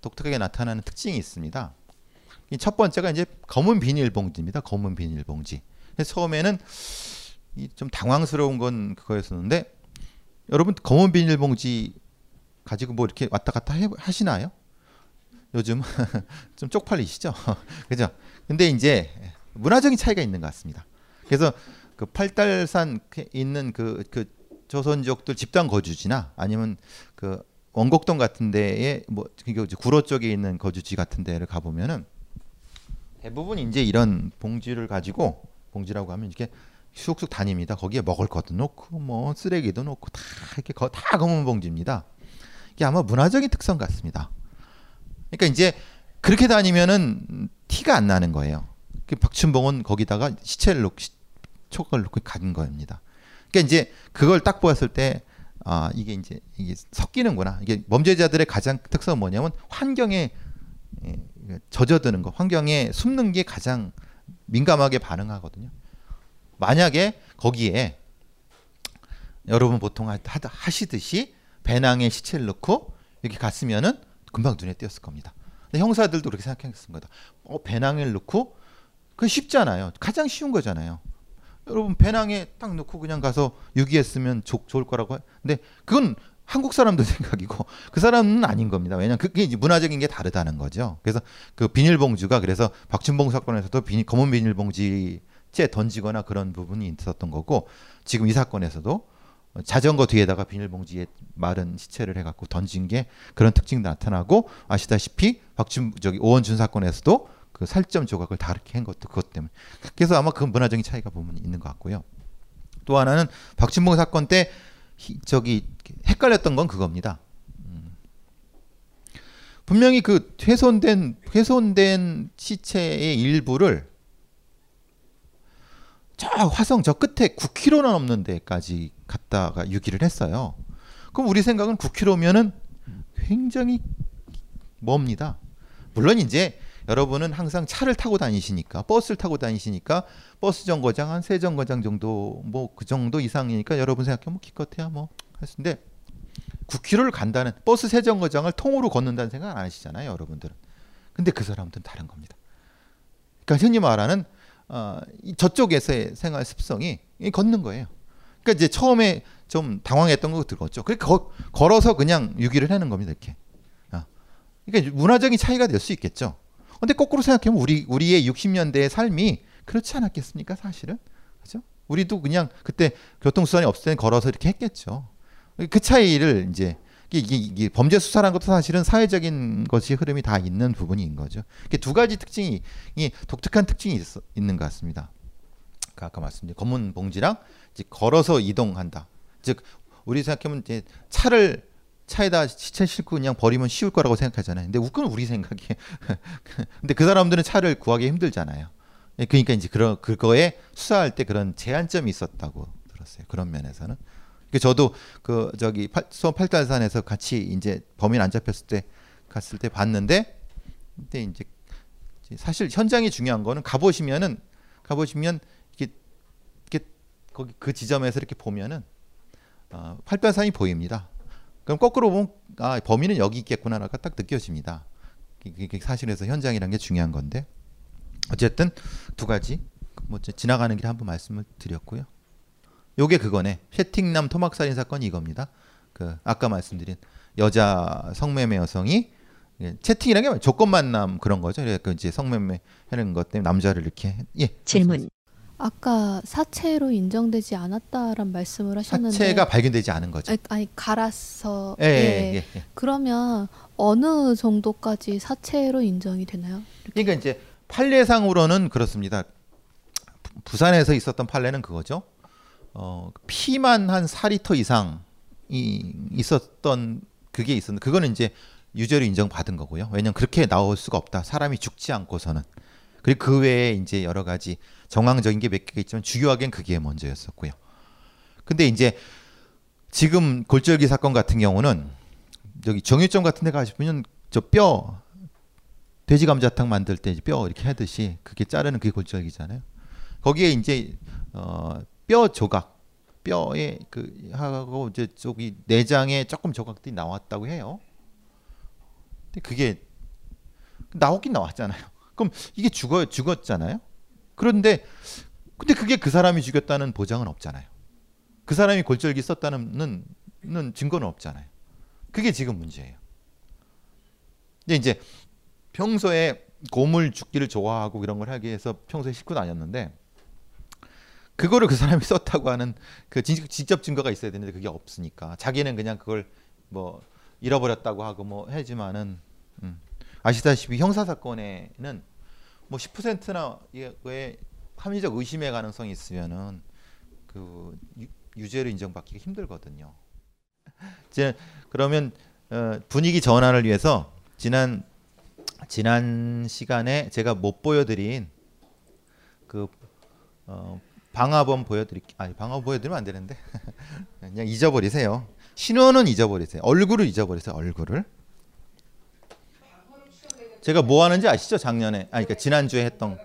독특하게 나타나는 특징이 있습니다. 이첫 번째가 이제 검은 비닐봉지입니다. 검은 비닐봉지. 처음에는 이좀 당황스러운 건 그거였었는데 여러분 검은 비닐봉지 가지고 뭐 이렇게 왔다 갔다 해, 하시나요? 요즘 좀 쪽팔리시죠? 그죠? 근데 이제 문화적인 차이가 있는 것 같습니다. 그래서 그 팔달산 있는 그, 그 조선족들 집단 거주지나 아니면 그 원곡동 같은 데에 뭐 구로 쪽에 있는 거주지 같은 데를 가 보면은 대부분 이제 이런 봉지를 가지고 봉지라고 하면 이렇게 쑥쑥 다닙니다. 거기에 먹을 것도 놓고 뭐 쓰레기도 놓고 다 이렇게 거, 다 검은 봉지입니다. 이게 아마 문화적인 특성 같습니다. 그러니까 이제 그렇게 다니면은 티가 안 나는 거예요. 그 박춘봉은 거기다가 시체를 놓고 촉을 놓고 간 겁니다. 그러니까 이제 그걸 딱 보았을 때 아, 이게 이제 이게 섞이는구나. 이게 범죄자들의 가장 특성은 뭐냐면 환경에 예, 젖어드는 거, 환경에 숨는 게 가장 민감하게 반응하거든요. 만약에 거기에 여러분 보통 하, 하시듯이 배낭에 시체를 넣고 이렇게 갔으면은 금방 눈에 띄었을 겁니다. 형사들도 그렇게 생각했습니다. 어, 배낭을 넣고 그 쉽잖아요. 가장 쉬운 거잖아요. 여러분 배낭에 딱 넣고 그냥 가서 유기했으면 좋, 좋을 거라고. 근데 그건 한국 사람들 생각이고 그 사람은 아닌 겁니다. 왜냐하면 그게 문화적인 게 다르다는 거죠. 그래서 그 비닐봉지가 그래서 박춘봉 사건에서도 비닐, 검은 비닐봉지째 던지거나 그런 부분이 있었던 거고 지금 이 사건에서도 자전거 뒤에다가 비닐봉지에 마른 시체를 해갖고 던진 게 그런 특징도 나타나고 아시다시피 박춘 저기 오원준 사건에서도 그 살점 조각을 다르게 한 것도 그것 때문에 그래서 아마 그 문화적인 차이가 보면 있는 것 같고요. 또 하나는 박춘봉 사건 때 히, 저기 헷갈렸던 건 그겁니다. 음. 분명히 그 훼손된 훼손된 시체의 일부를 저 화성 저 끝에 9km나 넘는 데까지 갔다가 유기를 했어요. 그럼 우리 생각은 9km면은 굉장히 멉니다. 물론 이제 여러분은 항상 차를 타고 다니시니까 버스를 타고 다니시니까 버스 정거장 한 세 정거장 정도 뭐 그 정도 이상이니까 여러분 생각해 뭐 기껏해야 뭐 하시는데 9km를 간다는 버스 세 정거장을 통으로 걷는다는 생각 안 하시잖아요, 여러분들은. 근데 그 사람들은 다른 겁니다. 그러니까 흔히 말하는 어, 저쪽에서의 생활 습성이 걷는 거예요. 그러니까 이제 처음에 좀 당황했던 거 들었죠. 그 걸어서 그냥 유기를 하는 겁니다, 이렇게. 어. 그러니까 문화적인 차이가 될 수 있겠죠. 근데 거꾸로 생각하면 우리 우리의 60년대의 삶이 그렇지 않았겠습니까, 사실은? 그죠? 우리도 그냥 그때 교통수단이 없을 때는 걸어서 이렇게 했겠죠. 그 차이를 이제 이게, 이게 범죄 수사라는 것도 사실은 사회적인 것이 흐름이 다 있는 부분인 거죠. 두 가지 특징이 이 독특한 특징이 있, 있는 것 같습니다. 그 아까 말씀드린 검은 봉지랑 걸어서 이동한다. 즉 우리 생각하면 이제 차를 차에다 시체 싣고 그냥 버리면 쉬울 거라고 생각하잖아요. 근데 그건 우리 생각이에요. 근데 그 사람들은 차를 구하기 힘들잖아요. 예, 그러니까 이제 그런 그거에 수사할 때 그런 제한점이 있었다고 들었어요. 그런 면에서는. 그 저도 그 저기 팔, 수원 팔달산에서 같이 이제 범인 안 잡혔을 때 갔을 때 봤는데 근데 이제 사실 현장이 중요한 거는 가보시면은 가보시면 이렇게 이렇게 거기 그 지점에서 이렇게 보면은 어, 팔달산이 보입니다. 그럼 거꾸로 보면 아 범인은 여기 있겠구나라가 딱 느껴집니다. 이게 사실에서 현장이라는 게 중요한 건데 어쨌든 두 가지 뭐 지나가는 길에 한번 말씀을 드렸고요. 요게 그거네. 채팅남 토막 살인 사건이 이겁니다. 그 아까 말씀드린 여자 성매매 여성이 예, 채팅이라는 게 조건 만남 그런 거죠. 그러니까 이제 성매매 하는 것 때문에 남자를 이렇게 예. 질문. 아까 사체로 인정되지 않았다란 말씀을 하셨는데 사체가 발견되지 않은 거죠. 아니, 아니 갈아서 예, 예, 예, 예. 그러면 어느 정도까지 사체로 인정이 되나요? 그러니까 이제 판례상으로는 그렇습니다. 부- 부산에서 있었던 판례는 그거죠. 어, 피만 한 4리터 이상이 있었던 그게 있었는데 그거는 이제 유죄로 인정받은 거고요. 왜냐면 그렇게 나올 수가 없다. 사람이 죽지 않고서는. 그리고 그 외에 이제 여러 가지 정황적인 게 몇 개가 있지만 주요하게는 그게 먼저였었고요. 근데 이제 지금 골절기 사건 같은 경우는 여기 정육점 같은 데 가시면 저 뼈 돼지 감자탕 만들 때 뼈 이렇게 하듯이 그게 자르는 그게 골절기잖아요. 거기에 이제 어, 뼈 조각 뼈에 그 하고 이제 저기 내장에 조금 조각들이 나왔다고 해요. 근데 그게 나오긴 나왔잖아요. 그럼 이게 죽어 죽었잖아요. 그런데 근데 그게 그 사람이 죽였다는 보장은 없잖아요. 그 사람이 골절기 썼다는 는 증거는 없잖아요. 그게 지금 문제예요. 근데 이제 평소에 고물 죽기를 좋아하고 이런 걸 하기 위해서 평소에 씻고 다녔는데 그거를 그 사람이 썼다고 하는 그 진- 직접 증거가 있어야 되는데 그게 없으니까 자기는 그냥 그걸 뭐 잃어버렸다고 하고 뭐 하지만은 음. 아시다시피 형사 사건에는 뭐 10%나 의 합리적 의심의 가능성이 있으면은 그 유, 유죄로 인정받기가 힘들거든요. 이제 그러면 어, 분위기 전환을 위해서 지난 지난 시간에 제가 못 보여드린 그 어, 방화범 보여드릴 아니 방화 보여드리면 안 되는데 그냥 잊어버리세요. 신원은 잊어버리세요. 얼굴을 잊어버리세요. 얼굴을. 제가 뭐 하는지 아시죠? 작년에 아니 그러니까 지난주에 했던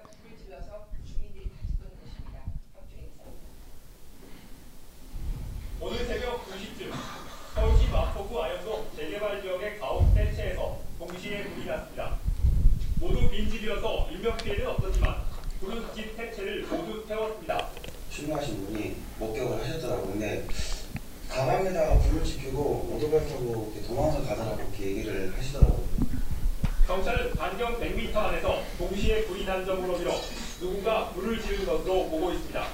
오늘 새벽 2시쯤 서울시 마포구 아현동 재개발 지역의 가옥 세 채에서 동시에 불이 났습니다. 모두 빈집이어서 인명피해는 없었지만 불은 집 세 채를 모두 태웠습니다. 실무하신 분이 목격을 하셨더라고요. 근데 가방에다가 불을 지피고 오토바이 타고 이렇게 도망서 가더라고 이렇게 얘기를 하시더라고요. 경찰은 반경 100m 안에서 난 점으로 미뤄 누군가 불을 지른 것으로 보고 있습니다.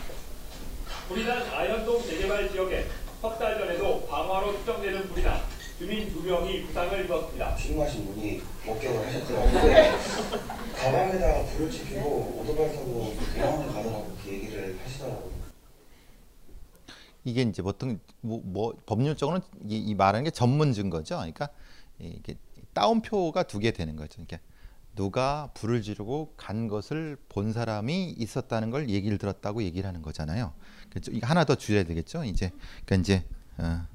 불이 난 아현동 재개발 지역에 석 달 전에도 방화로 추정되는 불이 나 주민 두 명이 부상을 입었습니다. 실무하신 분이 목격을 하셨더라고요. 가방에다가 불을 지피고 오토바이 타고 도망서 가더라고 이렇게 얘기를 하시더라고요. 이게 이제 보통 뭐, 뭐 법률적으로는 이, 이 말하는 게 전문 증거죠. 그러니까 이게 따옴표가 두 개 되는 거죠. 그러니까 누가 불을 지르고 간 것을 본 사람이 있었다는 걸 얘기를 들었다고 얘기를 하는 거잖아요. 그렇죠? 하나 더 줄여야 되겠죠. 이제 그러니까 이제 어,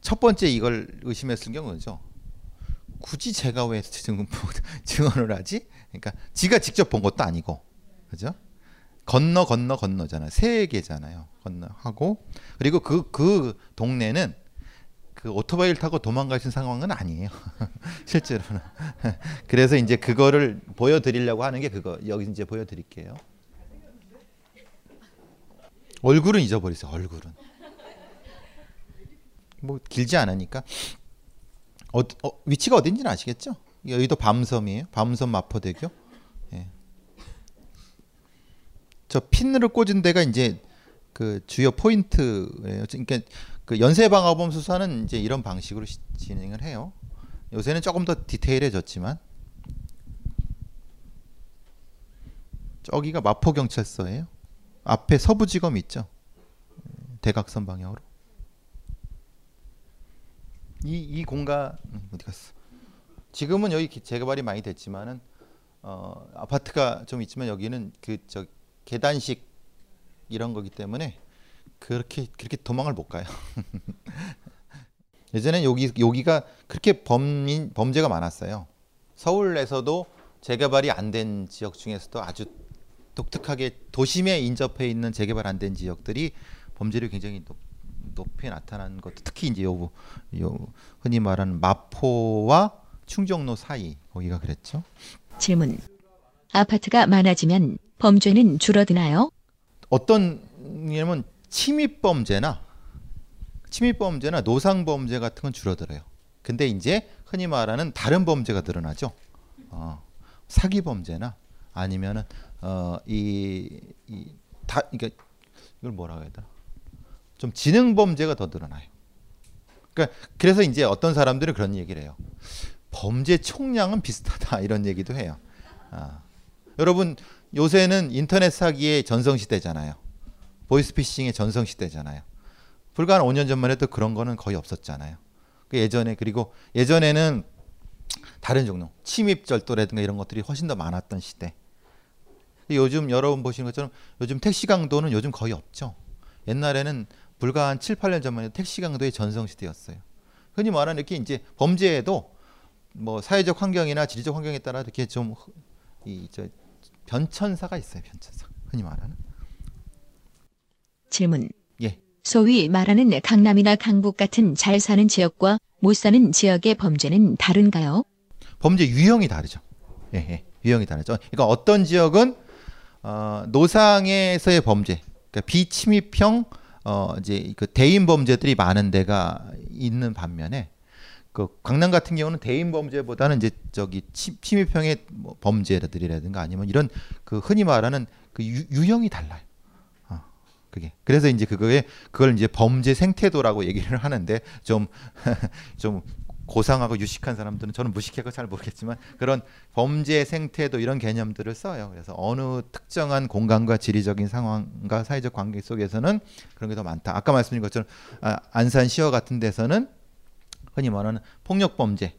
첫 번째 이걸 의심했을 경우죠. 굳이 제가 왜 증언, 증언을 하지? 그러니까 지가 직접 본 것도 아니고, 그죠? 건너 건너 건너잖아요. 세 개잖아요. 건너 하고 그리고 그그 동네는 그 오토바이를 타고 도망가신 상황은 아니에요. 실제로는. 그래서 이제 그거를 보여드리려고 하는 게 그거 여기 이제 보여드릴게요. 얼굴은 잊어버리세요. 얼굴은. 뭐 길지 않으니까 어, 어, 위치가 어딘지는 아시겠죠? 여의도 밤섬이에요. 밤섬 마포대교. 예. 저 핀으로 꽂은 데가 이제 그 주요 포인트예요. 그러니까 그 연쇄 방화범 수사는 이제 이런 방식으로 시, 진행을 해요. 요새는 조금 더 디테일해졌지만 저기가 마포 경찰서예요. 앞에 서부지검 있죠. 대각선 방향으로. 이 이 공간 음, 어디 갔어? 지금은 여기 기- 재개발이 많이 됐지만은 어, 아파트가 좀 있지만 여기는 그 저 계단식 이런 거기 때문에 그렇게 그렇게 도망을 못 가요. 예전에 여기 여기가 그렇게 범인 범죄가 많았어요. 서울에서도 재개발이 안 된 지역 중에서도 아주 독특하게 도심에 인접해 있는 재개발 안 된 지역들이 범죄率굉장히 높, 높게 나타난 것도 특히 이제 요, 요 흔히 말하는 마포와 충정로 사이 거기가 그랬죠. 질문. 아파트가 많아지면 범죄는 줄어드나요? 어떤 냐면 침입 범죄나 침입 범죄나 노상 범죄 같은 건 줄어들어요. 근데 이제 흔히 말하는 다른 범죄가 늘어나죠. 어, 사기 범죄나 아니면은 어이이다 이게 이걸 뭐라고 해야 되나? 좀 지능 범죄가 더 늘어나요. 그러니까 그래서 이제 어떤 사람들은 그런 얘기를 해요. 범죄 총량은 비슷하다 이런 얘기도 해요. 아. 여러분 요새는 인터넷 사기의 전성 시대잖아요. 보이스피싱의 전성 시대잖아요. 불과 한 5년 전만 해도 그런 거는 거의 없었잖아요. 그 예전에 그리고 예전에는 다른 종류 침입 절도라든가 이런 것들이 훨씬 더 많았던 시대. 요즘 여러분 보시는 것처럼 요즘 택시 강도는 요즘 거의 없죠. 옛날에는 불과 한 7, 8년 전만 해도 택시 강도의 전성 시대였어요. 흔히 말하는 이렇게 이제 범죄에도 뭐 사회적 환경이나 지리적 환경에 따라 이렇게 좀 이 저 변천사가 있어요. 변천사. 흔히 말하는. 질문. 예. 소위 말하는 강남이나 강북 같은 잘 사는 지역과 못 사는 지역의 범죄는 다른가요? 범죄 유형이 다르죠. 예, 예. 유형이 다르죠. 그러니까 어떤 지역은 어, 노상에서의 범죄, 그러니까 비침입형 어, 이제 그 대인 범죄들이 많은 데가 있는 반면에 그 강남 같은 경우는 대인 범죄보다는 이제 저기 침입형의 뭐 범죄들이라든가 아니면 이런 그 흔히 말하는 그 유, 유형이 달라요. 어, 그게 그래서 이제 그거에 그걸 이제 범죄 생태도라고 얘기를 하는데 좀 좀 고상하고 유식한 사람들은 저는 무식해서 잘 모르겠지만 그런 범죄 생태도 이런 개념들을 써요. 그래서 어느 특정한 공간과 지리적인 상황과 사회적 관계 속에서는 그런 게 더 많다. 아까 말씀드린 것처럼 아, 안산 시어 같은 데서는 흔히 말하는 폭력 범죄,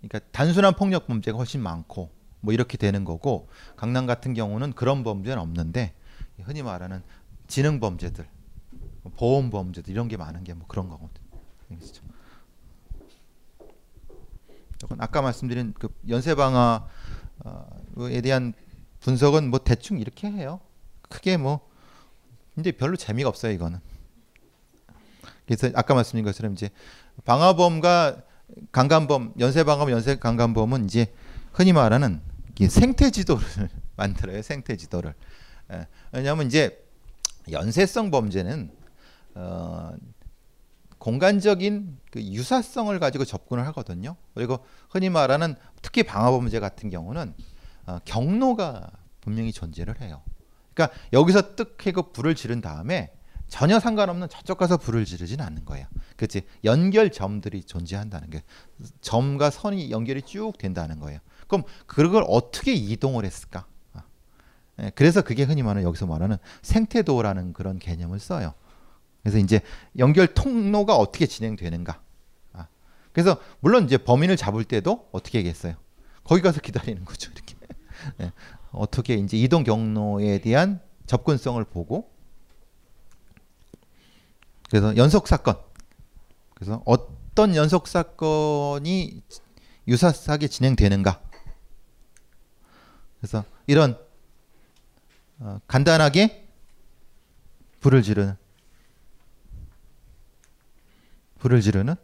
그러니까 단순한 폭력 범죄가 훨씬 많고 뭐 이렇게 되는 거고 강남 같은 경우는 그런 범죄는 없는데 흔히 말하는 지능 범죄들, 보험 범죄들 이런 게 많은 게 뭐 그런 거거든요. 그렇죠? 아까 말씀드린 그 연쇄 방화에 대한 분석은 뭐 대충 이렇게 해요. 크게 뭐 이제 별로 재미가 없어요 이거는. 그래서 아까 말씀드린 것처럼 이제 방화범과 강간범, 연쇄 방화범, 연쇄 강간범은 이제 흔히 말하는 생태 지도를 만들어요. 생태 지도를. 예. 왜냐하면 이제 연쇄성 범죄는 어, 공간적인 그 유사성을 가지고 접근을 하거든요. 그리고 흔히 말하는 특히 방화범죄 같은 경우는 어, 경로가 분명히 존재를 해요. 그러니까 여기서 뜻 해고 불을 지른 다음에 전혀 상관없는 저쪽 가서 불을 지르지는 않는 거예요. 그렇지? 연결점들이 존재한다는 게 점과 선이 연결이 쭉 된다는 거예요. 그럼 그걸 어떻게 이동을 했을까? 아. 예, 그래서 그게 흔히 말하는 여기서 말하는 생태도라는 그런 개념을 써요. 그래서 이제 연결 통로가 어떻게 진행되는가. 아. 그래서 물론 이제 범인을 잡을 때도 어떻게 하겠어요? 거기 가서 기다리는 거죠. 이렇게 네. 어떻게 이제 이동 경로에 대한 접근성을 보고 그래서 연속 사건. 그래서 어떤 연속 사건이 유사하게 진행되는가. 그래서 이런 어, 간단하게 불을 지르는 불을 지르는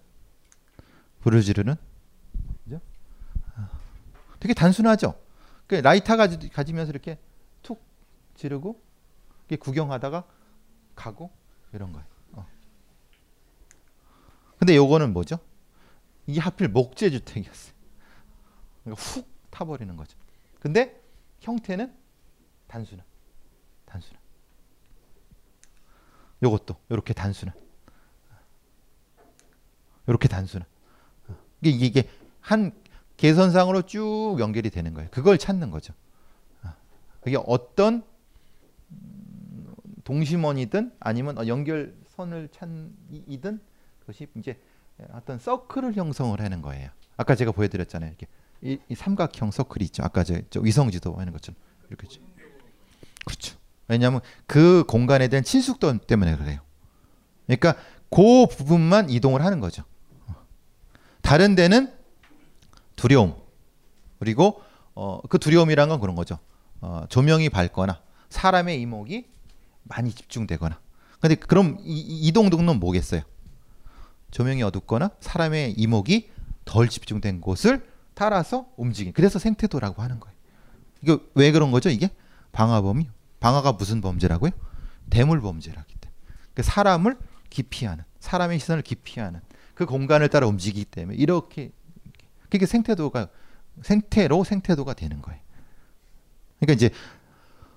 불을 지르는 그죠? 되게 단순하죠. 그 라이터 가지, 가지면서 이렇게 툭 지르고 구경하다가 가고 이런 거예요. 어. 근데 요거는 뭐죠? 이게 하필 목재 주택이었어요. 그러니까 훅 타버리는 거죠. 근데 형태는 단순한, 단순한. 요것도 이렇게 단순한. 이렇게 단순한. 이게, 이게 한 개선상으로 쭉 연결이 되는 거예요. 그걸 찾는 거죠. 그게 어떤 동심원이든 아니면 연결선을 찾이든 그것이 이제 어떤 서클을 형성을 하는 거예요. 아까 제가 보여드렸잖아요. 이렇게 이, 이 삼각형 서클이 있죠. 아까 저, 저 위성지도 하는 것처럼 이렇게 그렇죠. 왜냐하면 그 공간에 대한 친숙도 때문에 그래요. 그러니까 그 부분만 이동을 하는 거죠. 다른 데는 두려움 그리고 어, 그 두려움이란 건 그런 거죠. 어, 조명이 밝거나 사람의 이목이 많이 집중되거나. 근데 그럼 이, 이 이동등은 뭐겠어요? 조명이 어둡거나 사람의 이목이 덜 집중된 곳을 따라서 움직임. 그래서 생태도라고 하는 거예요. 이거 왜 그런 거죠? 이게 방화범이 방화가 무슨 범죄라고요? 대물 범죄라기 때문에. 그 사람을 기피하는 사람의 시선을 기피하는 그 공간을 따라 움직이기 때문에 이렇게 그게 생태도가 생태로 생태도가 되는 거예요. 그러니까 이제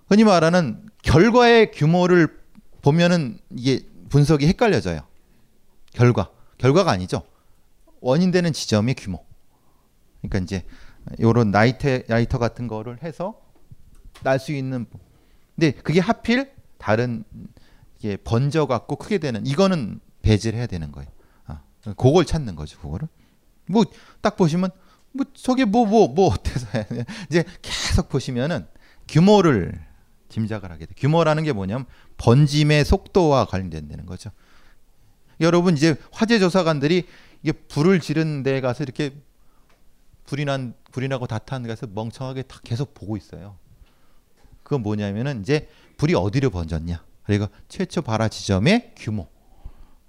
흔히 말하는 결과의 규모를 보면은 이게 분석이 헷갈려져요. 결과 결과가 아니죠. 원인 되는 지점의 규모. 그러니까 이제 요런 나이터 나이터 같은 거를 해서 날 수 있는 근데 그게 하필 다른 이게 번져 갖고 크게 되는 이거는 배제를 해야 되는 거예요. 아, 그걸 찾는 거죠. 그거를 뭐 딱 보시면 뭐 저게 뭐 뭐 뭐 어때서 이제 계속 보시면은 규모를 짐작을 하게 돼. 규모라는 게 뭐냐면 번짐의 속도와 관련된다는 거죠. 여러분 이제 화재 조사관들이 이게 불을 지른 데 가서 이렇게 불이 난 불이 나고 다탄 가서 멍청하게 다 계속 보고 있어요. 그건 뭐냐면은 이제 불이 어디로 번졌냐. 그리고 최초 발화 지점의 규모.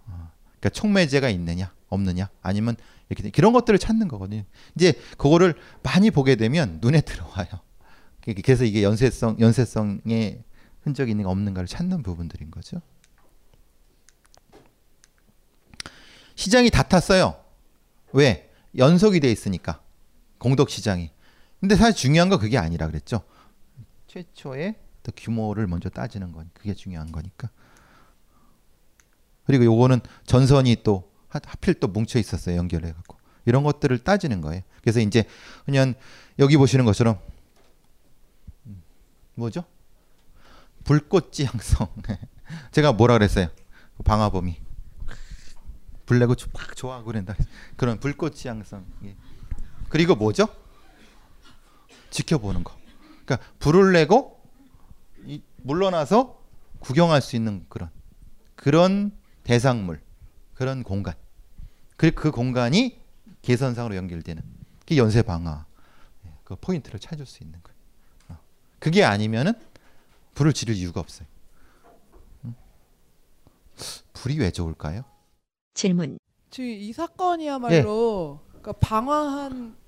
어, 그러니까 촉매제가 있느냐 없느냐 아니면 이렇게 그런 것들을 찾는 거거든요. 이제 그거를 많이 보게 되면 눈에 들어와요. 그래서 이게 연쇄성 연쇄성의 흔적이 있는가 없는가를 찾는 부분들인 거죠. 시장이 다 탔어요. 왜? 연속이 돼 있으니까. 공덕 시장이. 근데 사실 중요한 건 그게 아니라 그랬죠. 최초의 더 규모를 먼저 따지는 건 그게 중요한 거니까. 그리고 요거는 전선이 또 하필 또 뭉쳐 있었어요. 연결해 갖고. 이런 것들을 따지는 거예요. 그래서 이제 그냥 여기 보시는 것처럼 뭐죠? 불꽃지 향성. 제가 뭐라 그랬어요? 방화범이 불내고 막 좋아하고 그런다. 그런 불꽃지 향성. 예. 그리고 뭐죠? 지켜보는 거. 그러니까 불을 내고 이, 물러나서 구경할 수 있는 그런 그런 대상물, 그런 공간. 그, 그 공간이 개선상으로 연결되는 그 연쇄 방화. 예, 그 포인트를 찾을 수 있는 거예요. 어. 그게 아니면은 불을 지를 이유가 없어요. 음? 불이 왜 좋을까요? 질문. 지금 이 사건이야말로 그러니까 방화한 가-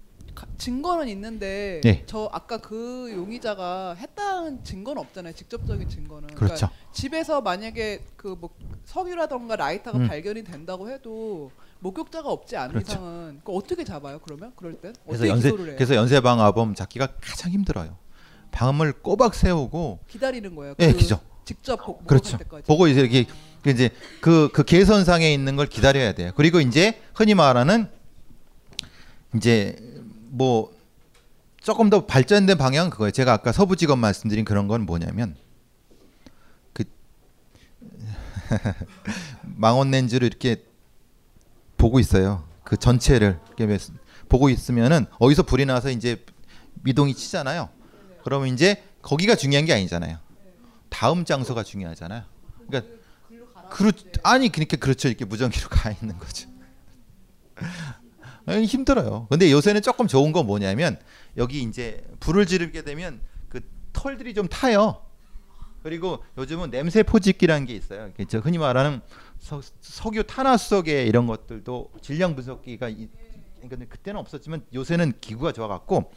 증거는 있는데 네. 저 아까 그 용의자가 했다는 증거는 없잖아요. 직접적인 증거는. 그렇죠. 그러니까 집에서 만약에 그 뭐 석유라던가 라이터가 음. 발견이 된다고 해도 목격자가 없지 않은 그렇죠. 이상은 그 어떻게 잡아요? 그러면 그럴 땐 그래서 어떻게 연쇄? 그래서 연쇄 방화범 잡기가 가장 힘들어요. 밤을 꼬박 세우고 기다리는 거예요. 예, 그 그죠. 직접 보, 그렇죠. 때까지. 보고 이제 이렇게 그 이제 그 그 개선상에 있는 걸 기다려야 돼요. 그리고 이제 흔히 말하는 이제 뭐 조금 더 발전된 방향은 그거예요. 제가 아까 서부지검 말씀드린 그런 건 뭐냐면 그 망원 렌즈를 이렇게 보고 있어요. 그 전체를 보고 있으면은 어디서 불이 나서 이제 미동이 치잖아요. 그러면 이제 거기가 중요한 게 아니잖아요. 다음 장소가 중요하잖아요. 그러니까 그렇 아니 그러니까 그렇죠 이렇게 무전기로 가 있는 거죠. 아니, 힘들어요. 근데 요새는 조금 좋은 건 뭐냐면 여기 이제 불을 지르게 되면 그 털들이 좀 타요. 그리고 요즘은 냄새 포집기라는 게 있어요. 저 흔히 말하는 석, 석유 탄화수석에 이런 것들도 질량 분석기가 이, 그러니까 그때는 없었지만 요새는 기구가 좋아갖고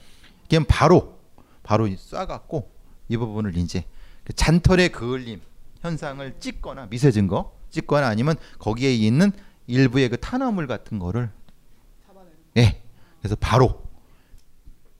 그냥 바로 바로 쏴갖고 이 부분을 이제 그 잔털의 그을림 현상을 찍거나 미세 증거 찍거나 아니면 거기에 있는 일부의 그 탄화물 같은 거를 예 그래서 바로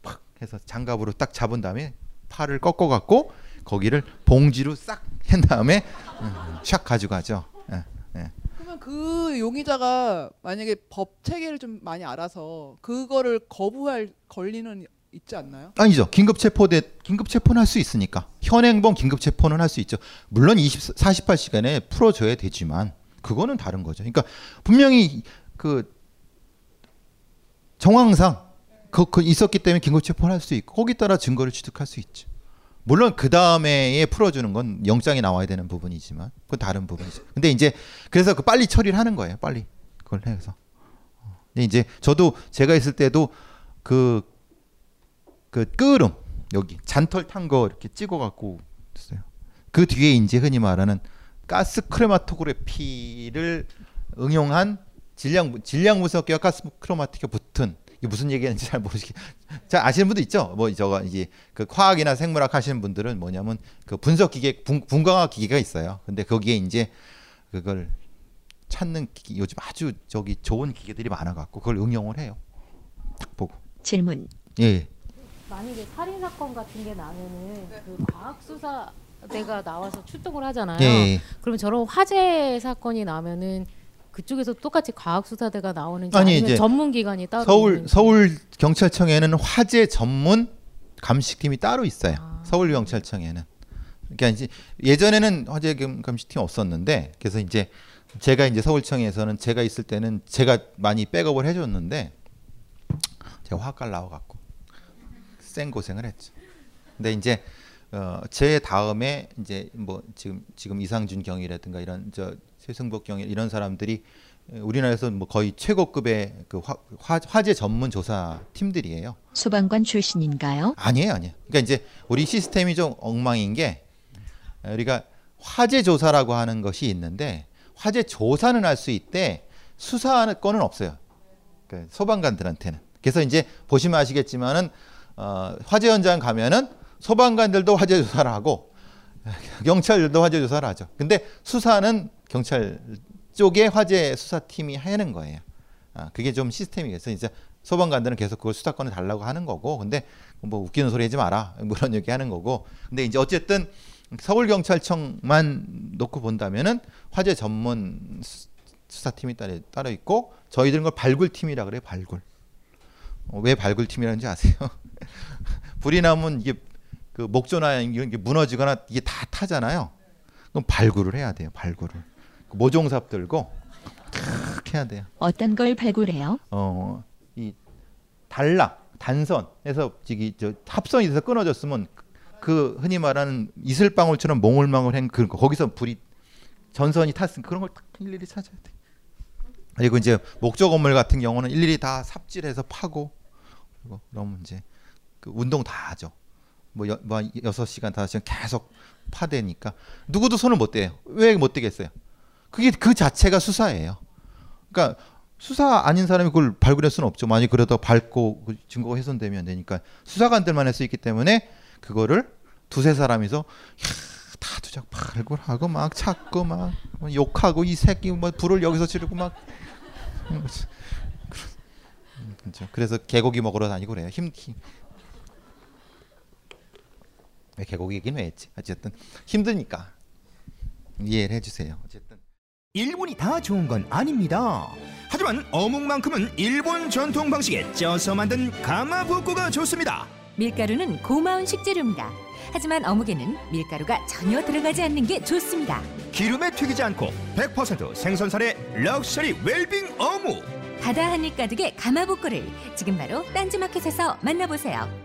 팍 해서 장갑으로 딱 잡은 다음에 팔을 꺾어 갖고 거기를 봉지로 싹 한 다음에 음, 샥 가져가죠. 예, 예. 그러면 그 용의자가 만약에 법 체계를 좀 많이 알아서 그거를 거부할 권리는 있지 않나요? 아니죠. 긴급 체포돼 긴급 체포는 할 수 있으니까 현행범 긴급 체포는 할 수 있죠. 물론 20 48시간에 풀어줘야 되지만 그거는 다른 거죠. 그러니까 분명히 그 정황상 그, 그 있었기 때문에 긴급 체포를 할 수 있고 거기 따라 증거를 취득할 수 있죠. 물론 그 다음에에 풀어주는 건 영장이 나와야 되는 부분이지만 그건 다른 부분이죠. 근데 이제 그래서 그 빨리 처리를 하는 거예요. 빨리 그걸 해서. 어. 근데 이제 저도 제가 있을 때도 그, 그 끄름 여기 잔털 탄 거 이렇게 찍어 갖고 있어요. 그 뒤에 이제 흔히 말하는 가스 크레마토그래피를 응용한 질량 질량 분석 기와 가스 크로마틱이 붙은 이게 무슨 얘기하는지 잘 모르시. 잘 아시는 분도 있죠. 뭐 저거 이제 그 화학이나 생물학 하시는 분들은 뭐냐면 그 분석 기계 분, 분광학 기계가 있어요. 근데 거기에 이제 그걸 찾는 기기, 요즘 아주 저기 좋은 기계들이 많아 갖고 그걸 응용을 해요. 딱 보고. 질문. 예. 만약에 살인 사건 같은 게 나면은 그 과학 수사대가 나와서 출동을 하잖아요. 예. 그러면 저런 화재 사건이 나면은 그쪽에서 똑같이 과학 수사대가 나오는지 아니, 이제 전문 기관이 따로 서울 있는지. 서울 경찰청에는 화재 전문 감식팀이 따로 있어요. 서울 경찰청에는. 그러니까 이제 예전에는 화재 감- 감식팀 없었는데 그래서 이제 제가 이제 서울청에서는 제가 있을 때는 제가 많이 백업을 해줬는데 제가 화학과를 나와갖고 센 고생을 했죠. 근데 이제 어, 제 다음에 이제 뭐 지금 지금 이상준 경이라든가 이런 저 최승복 경이 이런 사람들이 우리나라에서 뭐 거의 최고급의 그 화, 화, 화 재 전문 조사 팀들이에요. 소방관 출신인가요? 아니에요, 아니에요. 그러니까 이제 우리 시스템이 좀 엉망인 게 우리가 화재 조사라고 하는 것이 있는데 화재 조사는 할 수 있대 수사하는 건은 없어요. 그 소방관들한테는. 그래서 이제 보시면 아시겠지만은 어, 화재 현장 가면은 소방관들도 화재 조사를 하고 경찰들도 화재 조사를 하죠. 근데 수사는 경찰 쪽에 화재 수사팀이 하는 거예요. 아, 그게 좀 시스템이 그래서 이제 소방관들은 계속 그걸 수사권을 달라고 하는 거고, 근데 뭐 웃기는 소리 하지 마라 뭐 그런 얘기 하는 거고, 근데 이제 어쨌든 서울 경찰청만 놓고 본다면은 화재 전문 수- 수사팀이 따로 따로 있고 저희들은 걸 발굴팀이라 그래요 발굴. 어, 왜 발굴팀이라는지 아세요? 불이 나면 이게 그 목조나 이런 게 무너지거나 이게 다 타잖아요. 그럼 발굴을 해야 돼요 발굴을. 그 모종삽 들고 탁 해야 돼요. 어떤 걸 발굴해요? 어, 이 단락, 단선에서 저기 저 합선이 돼서 끊어졌으면 그- 그 흔히 말하는 이슬방울처럼 몽울망울한 그런 거 거기서 불이 전선이 탔으니까 그런 걸 딱 일일이 찾아야 돼. 그리고 이제 목조 건물 같은 경우는 일일이 다 삽질해서 파고 그리고 그러면 이제 그 운동 다 하죠. 뭐, 여, 뭐 여섯 시간 다섯 시간 계속 파대니까 누구도 손을 못 대요. 왜 못 대겠어요? 그게 그 자체가 수사예요. 그러니까 수사 아닌 사람이 그걸 발굴할 수는 없죠. 만약 그러다 밟고 그 증거가 훼손되면 안 되니까 수사관들만 할 수 있기 때문에 그거를 두세 사람이서 다 두작 발굴하고 막 찾고 막 욕하고 이 새끼 뭐 불을 여기서 지르고 막 거지. 음, 그렇죠. 그래서 개고기 먹으러 다니고 그래요. 힘, 힘. 왜 개고기 얘기는 왜 했지? 어쨌든 힘드니까 이해를 해주세요. 어쨌든 일본이 다 좋은 건 아닙니다. 하지만 어묵만큼은 일본 전통 방식에 쪄서 만든 가마부코가 좋습니다. 밀가루는 고마운 식재료입니다. 하지만 어묵에는 밀가루가 전혀 들어가지 않는 게 좋습니다. 기름에 튀기지 않고 100% 생선살의 럭셔리 웰빙 어묵. 바다 한입 가득의 가마복고를 지금 바로 딴지마켓에서 만나보세요.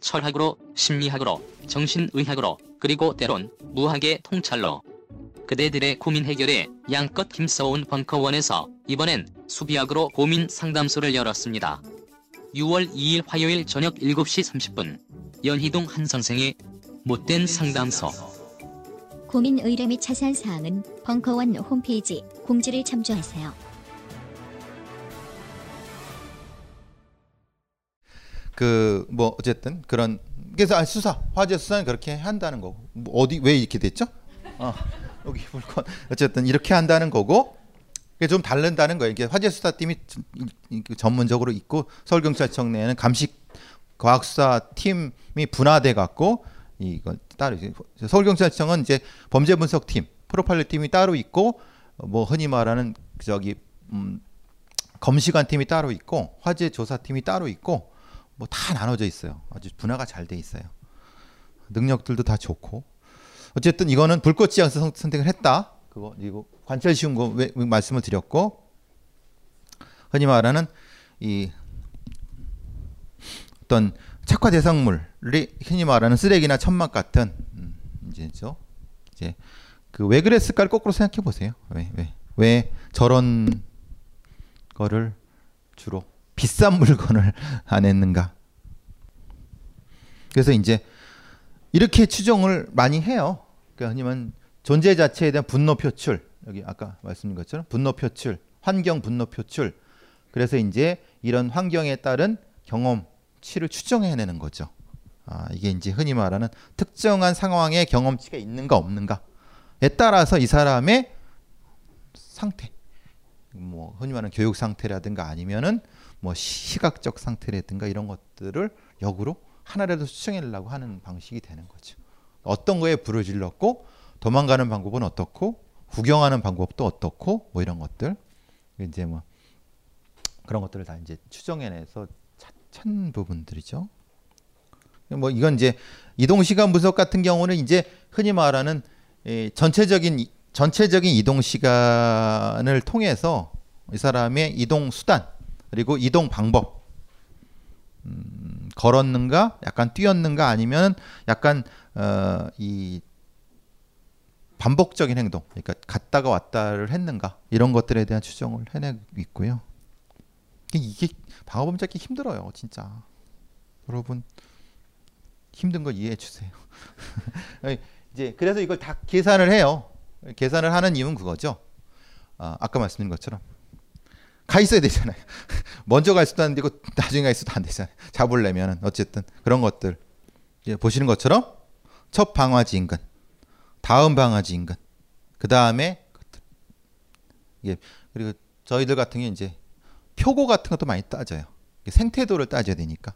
철학으로, 심리학으로, 정신의학으로, 그리고 때론 무학의 통찰로 그대들의 고민 해결에 양껏 힘써온 벙커원에서 이번엔 수비학으로 고민 상담소를 열었습니다. 6월 2일 화요일 저녁 7시 30분 연희동 한 선생의 못된 상담소 고민 의뢰 및 자세한 사항은 벙커원 홈페이지 공지를 참조하세요. 그 뭐 어쨌든 그런 그래서 아, 수사 화재 수사는 그렇게 한다는 거고 뭐 어디 왜 이렇게 됐죠? 어, 여기 물건 어쨌든 이렇게 한다는 거고 그게 좀 다른다는 거예요. 이게 화재 수사팀이 그 전문적으로 있고 서울 경찰청 내에는 감식 과학 수사 팀이 분화돼 갖고 이거 따로 이제 서울 경찰청은 이제 범죄 분석 팀 프로파일러 팀이 따로 있고 뭐 흔히 말하는 저기 음, 검시관 팀이 따로 있고 화재 조사 팀이 따로 있고 뭐 다 나눠져 있어요. 아주 분화가 잘 돼 있어요. 능력들도 다 좋고 어쨌든 이거는 불꽃 지향서 선- 선택을 했다. 그거 이거 관찰 쉬운 거 왜, 왜 말씀을 드렸고 흔히 말하는 이 어떤 착화 대상물이 흔히 말하는 쓰레기나 천막 같은 음, 이제죠. 이제 그 왜 그랬을까를 거꾸로 생각해 보세요. 왜 왜 왜 저런 거를 주로 비싼 물건을 안 했는가? 그래서 이제 이렇게 추정을 많이 해요. 그러니까 아니면 존재 자체에 대한 분노 표출 여기 아까 말씀드린 것처럼 분노 표출, 환경 분노 표출. 그래서 이제 이런 환경에 따른 경험치를 추정해내는 거죠. 아, 이게 이제 흔히 말하는 특정한 상황에 경험치가 있는가 없는가에 따라서 이 사람의 상태, 뭐 흔히 말하는 교육 상태라든가 아니면은 뭐 시각적 상태라든가 이런 것들을 역으로 하나라도 추정해내려고 하는 방식이 되는 거죠. 어떤 거에 불을 질렀고 도망가는 방법은 어떻고 구경하는 방법도 어떻고 뭐 이런 것들 이제 뭐 그런 것들을 다 이제 추정해내서 찾, 찾는 부분들이죠. 뭐 이건 이제 이동 시간 분석 같은 경우는 이제 흔히 말하는 이 전체적인 이- 전체적인 이동 시간을 통해서 이 사람의 이동 수단 그리고 이동 방법 음, 걸었는가 약간 뛰었는가 아니면 약간 어, 이 반복적인 행동 그러니까 갔다가 왔다를 했는가 이런 것들에 대한 추정을 해내고 있고요. 이게 방어범 찾기 힘들어요, 진짜. 여러분 힘든 거 이해해 주세요. 이제 그래서 이걸 다 계산을 해요. 계산을 하는 이유는 그거죠. 아, 아까 말씀드린 것처럼 가 있어야 되잖아요. 먼저 갈 수도 안 되고 나중에 갈 수도 안 되잖아요. 잡으려면은 어쨌든 그런 것들 이제 보시는 것처럼 첫 방화지 인근, 다음 방화지 인근, 그 다음에 예 그리고 저희들 같은 경우 이제 표고 같은 것도 많이 따져요. 생태도를 따져야 되니까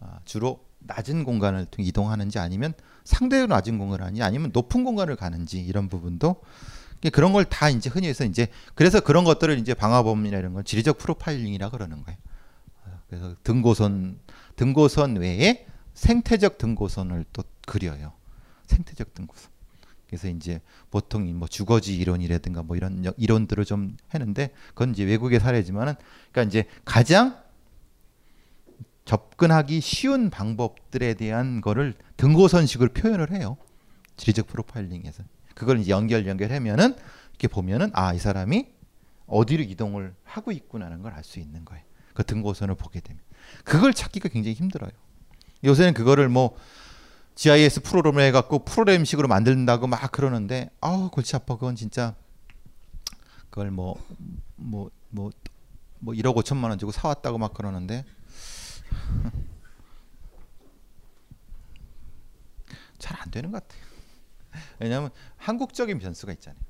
아, 주로 낮은 공간을 이동하는지 아니면 상대로 낮은 공간을 하는지 아니면 높은 공간을 가는지 이런 부분도 그런 걸 다 이제 흔히 해서 이제 그래서 그런 것들을 이제 방화범이나 이런 건 지리적 프로파일링이라 그러는 거예요. 아, 그래서 등고선 등고선 외에 생태적 등고선을 또 그려요. 생태적 등고선. 그래서 이제 보통 뭐 주거지 이론이라든가 뭐 이런 여- 이론들을 좀 했는데 그건 이제 외국의 사례지만은 그러니까 이제 가장 접근하기 쉬운 방법들에 대한 거를 등고선식으로 표현을 해요. 지리적 프로파일링에서. 그걸 이제 연결 연결하면은 이렇게 보면은 아, 이 사람이 어디로 이동을 하고 있구나라는 걸 알 수 있는 거예요. 그 등고선을 보게 되면. 그걸 찾기가 굉장히 힘들어요. 요새는 그거를 뭐 GIS 프로그램을 해갖고 프로그램식으로 만든다고 막 그러는데 아우 골치 아파 그건 진짜 그걸 뭐 뭐 뭐 뭐 1억 5천만 원 주고 사왔다고 막 그러는데 잘 안 되는 것 같아요. 왜냐하면 한국적인 변수가 있잖아요.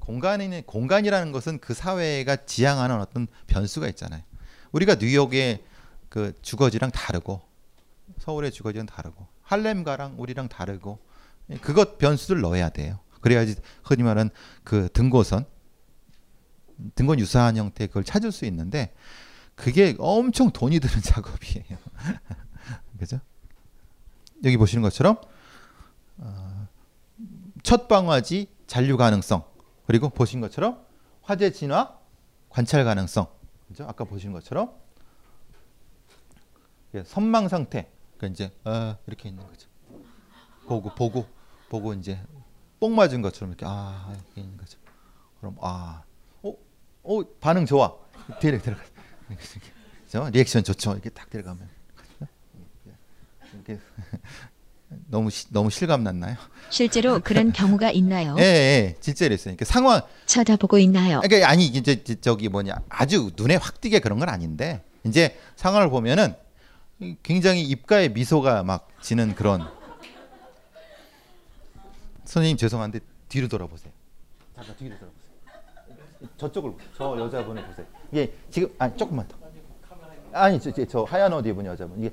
공간에는 공간이라는 것은 그 사회가 지향하는 어떤 변수가 있잖아요. 우리가 뉴욕의 그 주거지랑 다르고 서울의 주거지랑 다르고 할렘가랑 우리랑 다르고 그것 변수를 넣어야 돼요. 그래야지 흔히 말하는 그 등고선 등건 유사한 형태 그걸 찾을 수 있는데 그게 엄청 돈이 드는 작업이에요. 그죠? 여기 보시는 것처럼 어, 첫 방화지 잔류 가능성 그리고 보신 것처럼 화재 진화 관찰 가능성 그죠? 아까 보신 것처럼 예, 선망 상태 그러니까 이제 어, 이렇게 있는 거죠. 보고 보고 보고 이제 뽕 맞은 것처럼 이렇게 아 이렇게 있는 거죠. 그럼 아, 어, 어 반응 좋아. 뒤에 들어가. 그죠? 리액션 좋죠. 이렇게 딱 들어가면 이렇게 너무 시, 너무 실감 났나요? 실제로 그런 경우가 있나요? 예, 예, 진짜 이랬어요. 그러니까 상황 쳐다보고 있나요? 그러니까 아니 이제 저- 저기 뭐냐 아주 눈에 확 띄게 그런 건 아닌데 이제 상황을 보면은 굉장히 입가에 미소가 막 지는 그런 선생님 죄송한데 뒤로 돌아보세요. 잠깐 뒤로 돌아보세요. 저쪽을 저 여자분을 보세요. 이게 지금 아니 조금만 더. 아니 저, 저, 저 하얀 옷 입은 여자분 이게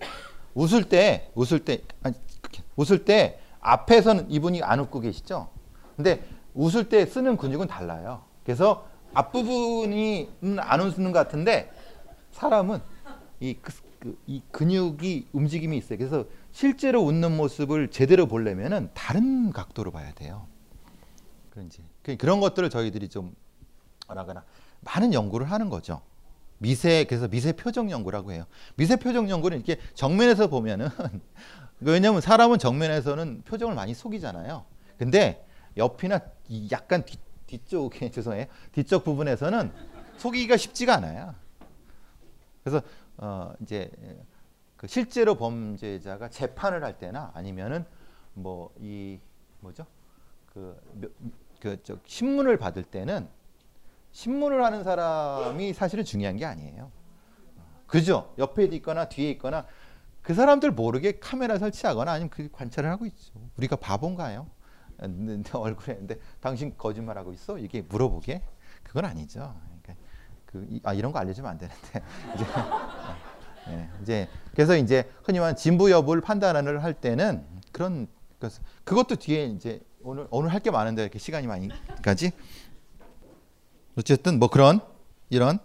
웃을 때 웃을 때 아니 웃을 때 앞에서는 이분이 안 웃고 계시죠? 근데 웃을 때 쓰는 근육은 달라요. 그래서 앞부분이 음, 안 웃는 것 같은데 사람은 이, 그, 그, 이 근육이 움직임이 있어요. 그래서 실제로 웃는 모습을 제대로 보려면은 다른 각도로 봐야 돼요. 그런지 그- 그런 것들을 저희들이 좀 뭐라거나 많은 연구를 하는 거죠. 미세 그래서 미세 표정 연구라고 해요. 미세 표정 연구는 이렇게 정면에서 보면은 왜냐하면 사람은 정면에서는 표정을 많이 속이잖아요. 근데 옆이나 이 약간 뒤, 뒤쪽에 죄송해요 뒤쪽 부분에서는 속이기가 쉽지가 않아요. 그래서 어 이제 그 실제로 범죄자가 재판을 할 때나 아니면은 뭐 이 뭐죠 그그저 신문을 받을 때는 신문을 하는 사람이 사실은 중요한 게 아니에요. 그죠? 옆에 있거나 뒤에 있거나 그 사람들 모르게 카메라 설치하거나 아니면 그 관찰을 하고 있죠. 우리가 바본가요? 내, 내 얼굴에 근데 당신 거짓말하고 있어? 이게 물어보게? 그건 아니죠. 그러니까 그, 이- 아 이런 거 알려주면 안 되는데 이제, 예, 이제 그래서 이제 흔히 말하는 진부 여부를 판단을 할 때는 그런 것 그것도 뒤에 이제 오늘 오늘 할 게 많은데 이렇게 시간이 많이까지 어쨌든 뭐 그런 이런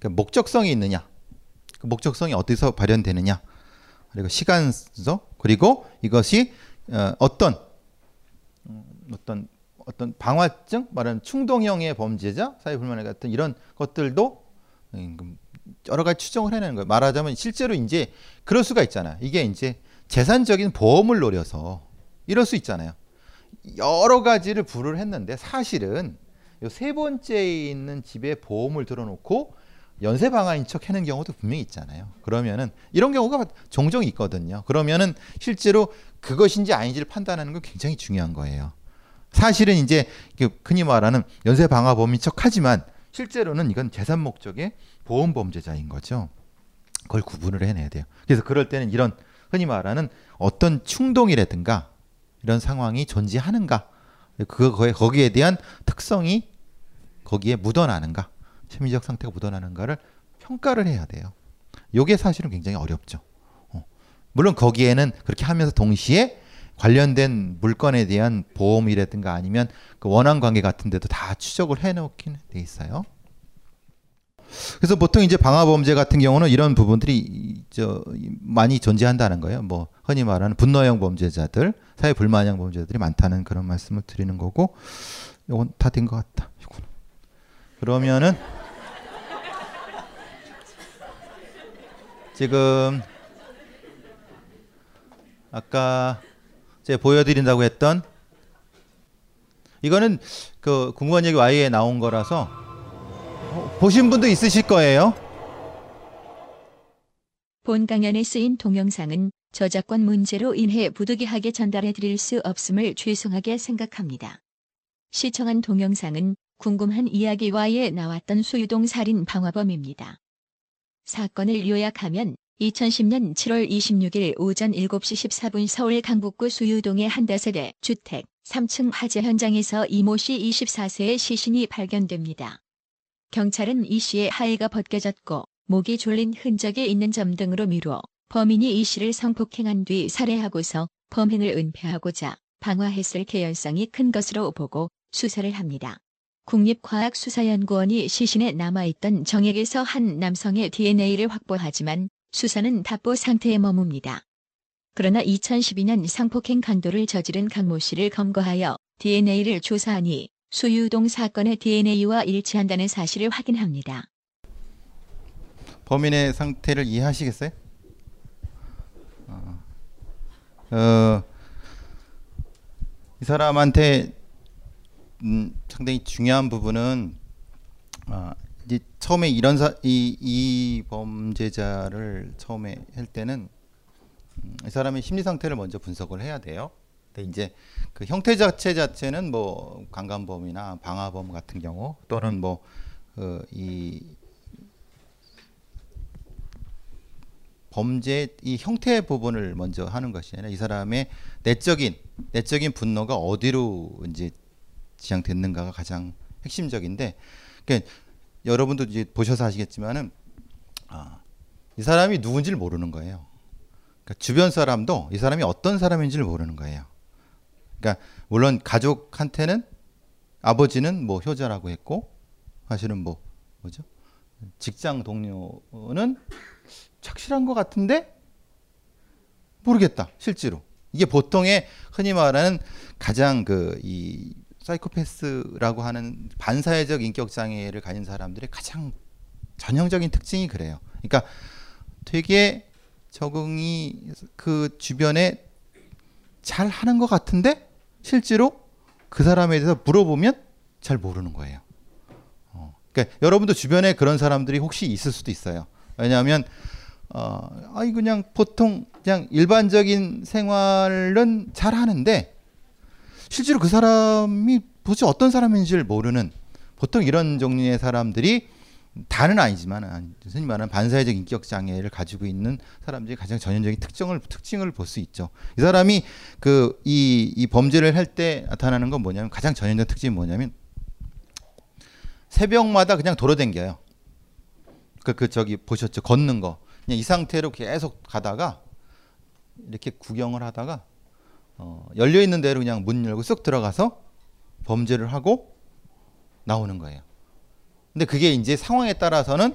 그 목적성이 있느냐 그 목적성이 어디서 발현되느냐 그리고 시간서 그리고 이것이 어, 어떤 음, 어떤 어떤 방화증 말하는 충동형의 범죄자 사회불만의 같은 이런 것들도 음, 여러 가지 추정을 해내는 거예요. 말하자면 실제로 이제 그럴 수가 있잖아요. 이게 이제 재산적인 보험을 노려서 이럴 수 있잖아요. 여러 가지를 불을 했는데 사실은 요 세 번째에 있는 집에 보험을 들어놓고 연쇄 방화인 척 하는 경우도 분명히 있잖아요. 그러면은 이런 경우가 종종 있거든요. 그러면은 실제로 그것인지 아닌지를 판단하는 건 굉장히 중요한 거예요. 사실은 이제 그 흔히 말하는 연쇄 방화 범인 척하지만 실제로는 이건 재산 목적의 보험 범죄자인 거죠. 그걸 구분을 해내야 돼요. 그래서 그럴 때는 이런 흔히 말하는 어떤 충동이라든가 이런 상황이 존재하는가 그거에 거기에 대한 특성이 거기에 묻어나는가 심리적 상태가 묻어나는가를 평가를 해야 돼요. 요게 사실은 굉장히 어렵죠. 어. 물론 거기에는 그렇게 하면서 동시에 관련된 물건에 대한 보험이라든가 아니면 그 원한 관계 같은 데도 다 추적을 해 놓긴 돼 있어요. 그래서 보통 이제 방화 범죄 같은 경우는 이런 부분들이 이- 저 이- 많이 존재한다는 거예요. 뭐 흔히 말하는 분노형 범죄자들, 사회 불만형 범죄자들이 많다는 그런 말씀을 드리는 거고, 이건 다 된 것 같다. 그러면은 지금 아까 제가 보여드린다고 했던 이거는 그 궁금한 얘기 Y에 나온 거라서 어, 보신 분도 있으실 거예요. 본 강연에 쓰인 동영상은 저작권 문제로 인해 부득이하게 전달해 드릴 수 없음을 죄송하게 생각합니다. 시청한 동영상은 궁금한 이야기와에 나왔던 수유동 살인 방화범입니다. 사건을 요약하면 2010년 7월 26일 오전 7시 14분 서울 강북구 수유동의 한 다세대 주택 3층 화재 현장에서 이모 씨 24세의 시신이 발견됩니다. 경찰은 이 씨의 하의가 벗겨졌고 목이 졸린 흔적이 있는 점 등으로 미뤄 범인이 이 씨를 성폭행한 뒤 살해하고서 범행을 은폐하고자 방화했을 개연성이 큰 것으로 보고 수사를 합니다. 국립과학수사연구원이 시신에 남아있던 정액에서 한 남성의 DNA를 확보하지만 수사는 답보 상태에 머뭅니다. 그러나 2012년 성폭행 강도를 저지른 강모 씨를 검거하여 DNA를 조사하니 수유동 사건의 DNA와 일치한다는 사실을 확인합니다. 범인의 상태를 이해하시겠어요? 어, 어, 이 사람한테 음, 상당히 중요한 부분은 아, 이제 처음에 이런 사, 이, 이 범죄자를 처음에 할 때는 음, 이 사람의 심리 상태를 먼저 분석을 해야 돼요. 근데 이제 그 형태 자체 자체는 뭐 강간범이나 방화범 같은 경우 또는 뭐이 범죄 이 형태 부분을 먼저 하는 것이 아니라 이 사람의 내적인 내적인 분노가 어디로 이제 지향됐는가가 가장 핵심적인데 그러니까 여러분도 이제 보셔서 아시겠지만은 아, 이 사람이 누군지를 모르는 거예요. 그러니까 주변 사람도 이 사람이 어떤 사람인지를 모르는 거예요. 그러니까 물론 가족한테는 아버지는 뭐 효자라고 했고 사실은 뭐 뭐죠? 직장 동료는 착실한 것 같은데 모르겠다 실제로 이게 보통의 흔히 말하는 가장 그 이 사이코패스라고 하는 반사회적 인격 장애를 가진 사람들의 가장 전형적인 특징이 그래요. 그러니까 되게 적응이 그 주변에 잘 하는 것 같은데 실제로 그 사람에 대해서 물어보면 잘 모르는 거예요. 어, 그러니까 여러분도 주변에 그런 사람들이 혹시 있을 수도 있어요. 왜냐하면 어, 아이 그냥 보통 그냥 일반적인 생활은 잘 하는데 실제로 그 사람이 도대체 어떤 사람인지를 모르는 보통 이런 종류의 사람들이 다는 아니지만 선생님 말하는 반사회적 인격 장애를 가지고 있는 사람들이 가장 전형적인 특징을 특징을 볼 수 있죠. 이 사람이 그 이 이 범죄를 할 때 나타나는 건 뭐냐면 가장 전형적 특징이 뭐냐면 새벽마다 그냥 돌아댕겨요. 그, 그 저기 보셨죠? 걷는 거. 그냥 이 상태로 계속 가다가 이렇게 구경을 하다가 어, 열려 있는 대로 그냥 문 열고 쓱 들어가서 범죄를 하고 나오는 거예요. 근데 그게 이제 상황에 따라서는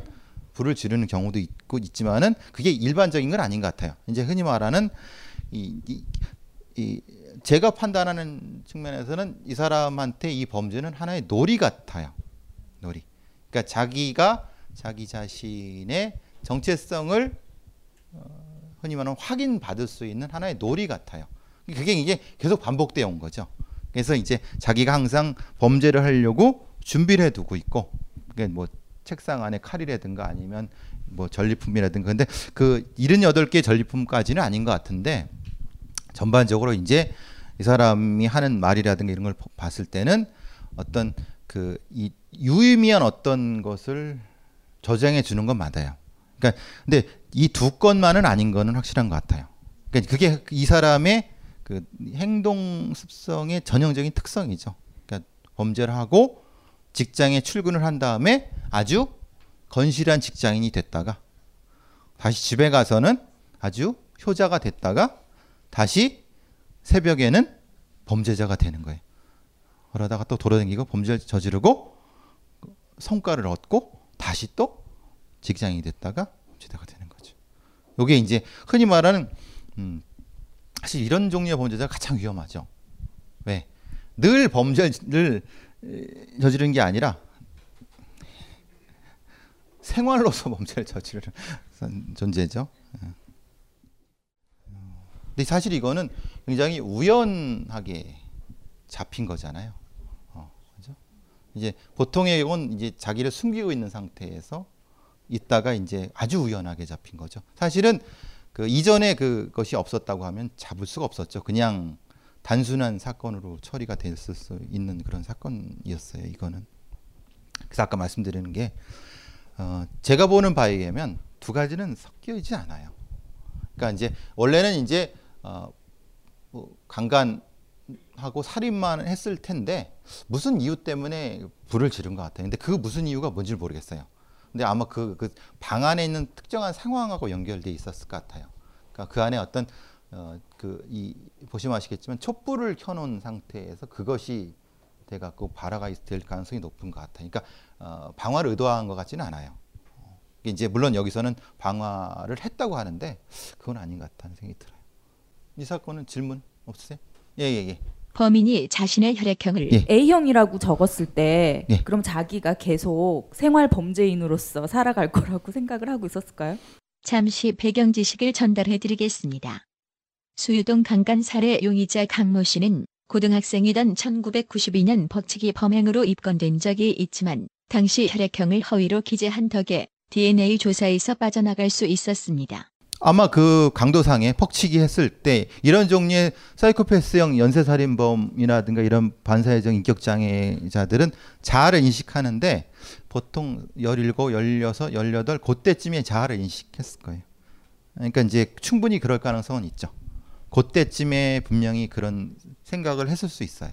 불을 지르는 경우도 있고 있지만은 그게 일반적인 건 아닌 것 같아요. 이제 흔히 말하는 이, 이, 이 제가 판단하는 측면에서는 이 사람한테 이 범죄는 하나의 놀이 같아요. 놀이. 그러니까 자기가 자기 자신의 정체성을 어, 흔히 말하는 확인받을 수 있는 하나의 놀이 같아요. 그게 이제 계속 반복되어 온 거죠. 그래서 이제 자기가 항상 범죄를 하려고 준비를 해두고 있고, 그게 뭐 책상 안에 칼이라든가 아니면 뭐 전리품이라든가 근데 그 78개 전리품까지는 아닌 것 같은데 전반적으로 이제 이 사람이 하는 말이라든가 이런 걸 봤을 때는 어떤 그 이 유의미한 어떤 것을 저장해 주는 건 맞아요. 그러니까 근데 이 두 건만은 아닌 거는 확실한 것 같아요. 그러니까 그게 이 사람의 그 행동 습성의 전형적인 특성이죠. 그러니까 범죄를 하고 직장에 출근을 한 다음에 아주 건실한 직장인이 됐다가 다시 집에 가서는 아주 효자가 됐다가 다시 새벽에는 범죄자가 되는 거예요. 그러다가 또 돌아다니고 범죄를 저지르고 성과를 얻고 다시 또 직장인이 됐다가 범죄자가 되는 거죠. 이게 이제 흔히 말하는 음, 사실 이런 종류의 범죄자가 가장 위험하죠. 왜? 늘 범죄를 저지르는 게 아니라 생활로서 범죄를 저지르는 존재죠. 예. 근데 사실 이거는 굉장히 우연하게 잡힌 거잖아요. 어, 그죠? 이제 보통의 경우는 이제 자기를 숨기고 있는 상태에서 있다가 이제 아주 우연하게 잡힌 거죠. 사실은 그 이전에 그것이 없었다고 하면 잡을 수가 없었죠. 그냥 단순한 사건으로 처리가 됐을 수 있는 그런 사건이었어요. 이거는. 그래서 아까 말씀드리는 게 어, 제가 보는 바에 의하면 두 가지는 섞여 있지 않아요. 그러니까 이제 원래는 이제 어, 뭐 강간하고 살인만 했을 텐데 무슨 이유 때문에 불을 지른 것 같아요. 근데 그 무슨 이유가 뭔지 모르겠어요. 근데 아마 그, 그 방 안에 있는 특정한 상황하고 연결돼 있었을 것 같아요. 그러니까 그 안에 어떤 어, 그이 보시면 아시겠지만 촛불을 켜놓은 상태에서 그것이 돼갖고 발화가 될 가능성이 높은 것 같아요. 그러니까 어, 방화를 의도한 것 같지는 않아요. 이제 물론 여기서는 방화를 했다고 하는데 그건 아닌 것 같다는 생각이 들어요. 이 사건은 질문 없으세요? 예 예 예. 범인이 자신의 혈액형을 예. A형이라고 적었을 때 예. 그럼 자기가 계속 생활 범죄인으로서 살아갈 거라고 생각을 하고 있었을까요? 잠시 배경 지식을 전달해 드리겠습니다. 수유동 강간 살해 용의자 강모 씨는 고등학생이던 1992년 벅치기 범행으로 입건된 적이 있지만 당시 혈액형을 허위로 기재한 덕에 DNA 조사에서 빠져나갈 수 있었습니다. 아마 그 강도상에 퍽치기 했을 때 이런 종류의 사이코패스형 연쇄살인범이라든가 이런 반사회적 인격장애자들은 자아를 인식하는데 보통 17, 16, 18 그때쯤에 자아를 인식했을 거예요. 그러니까 이제 충분히 그럴 가능성은 있죠. 그때쯤에 분명히 그런 생각을 했을 수 있어요.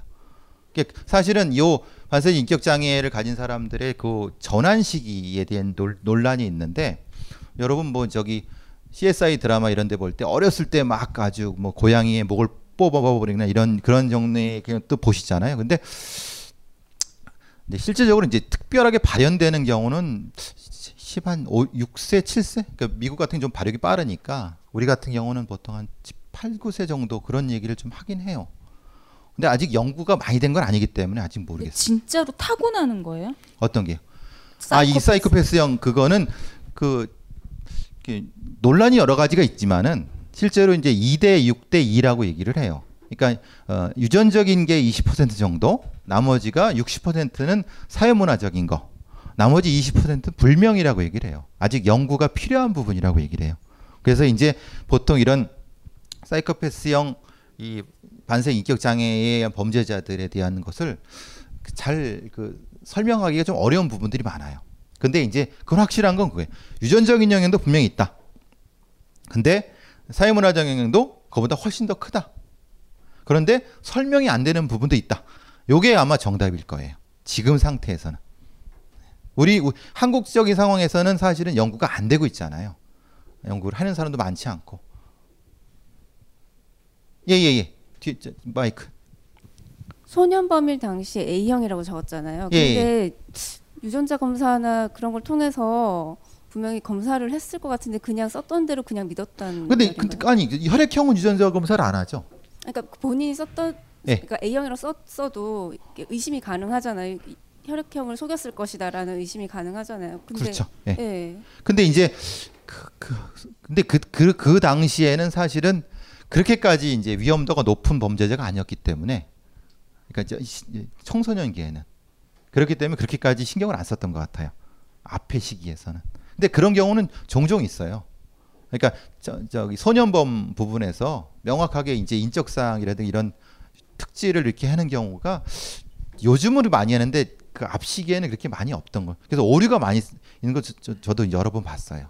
사실은 요 반사회적 인격 장애를 가진 사람들의 그 전환 시기에 대한 논란이 있는데 여러분 뭐 저기 CSI 드라마 이런 데 볼 때 어렸을 때 막 아주 뭐 고양이의 목을 뽑아버리거나 이런 그런 종류의 그냥 또 보시잖아요. 근데 근데 실제적으로 이제 특별하게 발현되는 경우는 10한 6세, 7세? 그러니까 미국 같은 경우 좀 발육이 빠르니까 우리 같은 경우는 보통 한 8, 9세 정도 그런 얘기를 좀 하긴 해요. 근데 아직 연구가 많이 된 건 아니기 때문에 아직 모르겠어요. 진짜로 타고나는 거예요? 어떤 게요? 아, 이 사이코패스형 그거는 그 논란이 여러 가지가 있지만은 실제로 이제 2대 6대 2라고 얘기를 해요. 그러니까 어, 유전적인 게 20% 정도, 나머지가 60%는 사회문화적인 거, 나머지 20%는 불명이라고 얘기를 해요. 아직 연구가 필요한 부분이라고 얘기를 해요. 그래서 이제 보통 이런 사이코패스형 이 반생 인격 장애에 의한 범죄자들에 대한 것을 잘그 설명하기가 좀 어려운 부분들이 많아요. 근데 이제 그건 확실한 건 그거예요. 유전적인 영향도 분명히 있다. 근데 사회문화적 영향도 그보다 훨씬 더 크다. 그런데 설명이 안 되는 부분도 있다. 요게 아마 정답일 거예요. 지금 상태에서는. 우리 우- 한국적인 상황에서는 사실은 연구가 안 되고 있잖아요. 연구를 하는 사람도 많지 않고. 예 예예. 예, 뒤 저, 마이크. 소년범일 당시 A형이라고 적었잖아요. 예, 근데 유전자 검사나 그런 걸 통해서 분명히 검사를 했을 것 같은데 그냥 썼던 대로 그냥 믿었다는 근데? 그, 아니 혈액형은 유전자 검사를 안 하죠. 그러니까 본인이 썼던 예. 그러니까 A형이라고 썼어도 의심이 가능하잖아요. 이- 혈액형을 속였을 것이다라는 의심이 가능하잖아요. 근데 그렇죠. 예. 예. 근데 이제 그, 그 근데 그, 그, 그 당시에는 사실은 그렇게까지 이제 위험도가 높은 범죄자가 아니었기 때문에 그러니까 이제 시- 청소년기에는 그렇기 때문에 그렇게까지 신경을 안 썼던 것 같아요. 앞의 시기에서는. 근데 그런 경우는 종종 있어요. 그러니까 저, 저기 소년범 부분에서 명확하게 이제 인적 사항이라든가 이런 특질을 이렇게 하는 경우가 요즘은 많이 하는데 그 앞 시기에는 그렇게 많이 없던 거. 그래서 오류가 많이 있는 거 저, 저, 저도 여러 번 봤어요.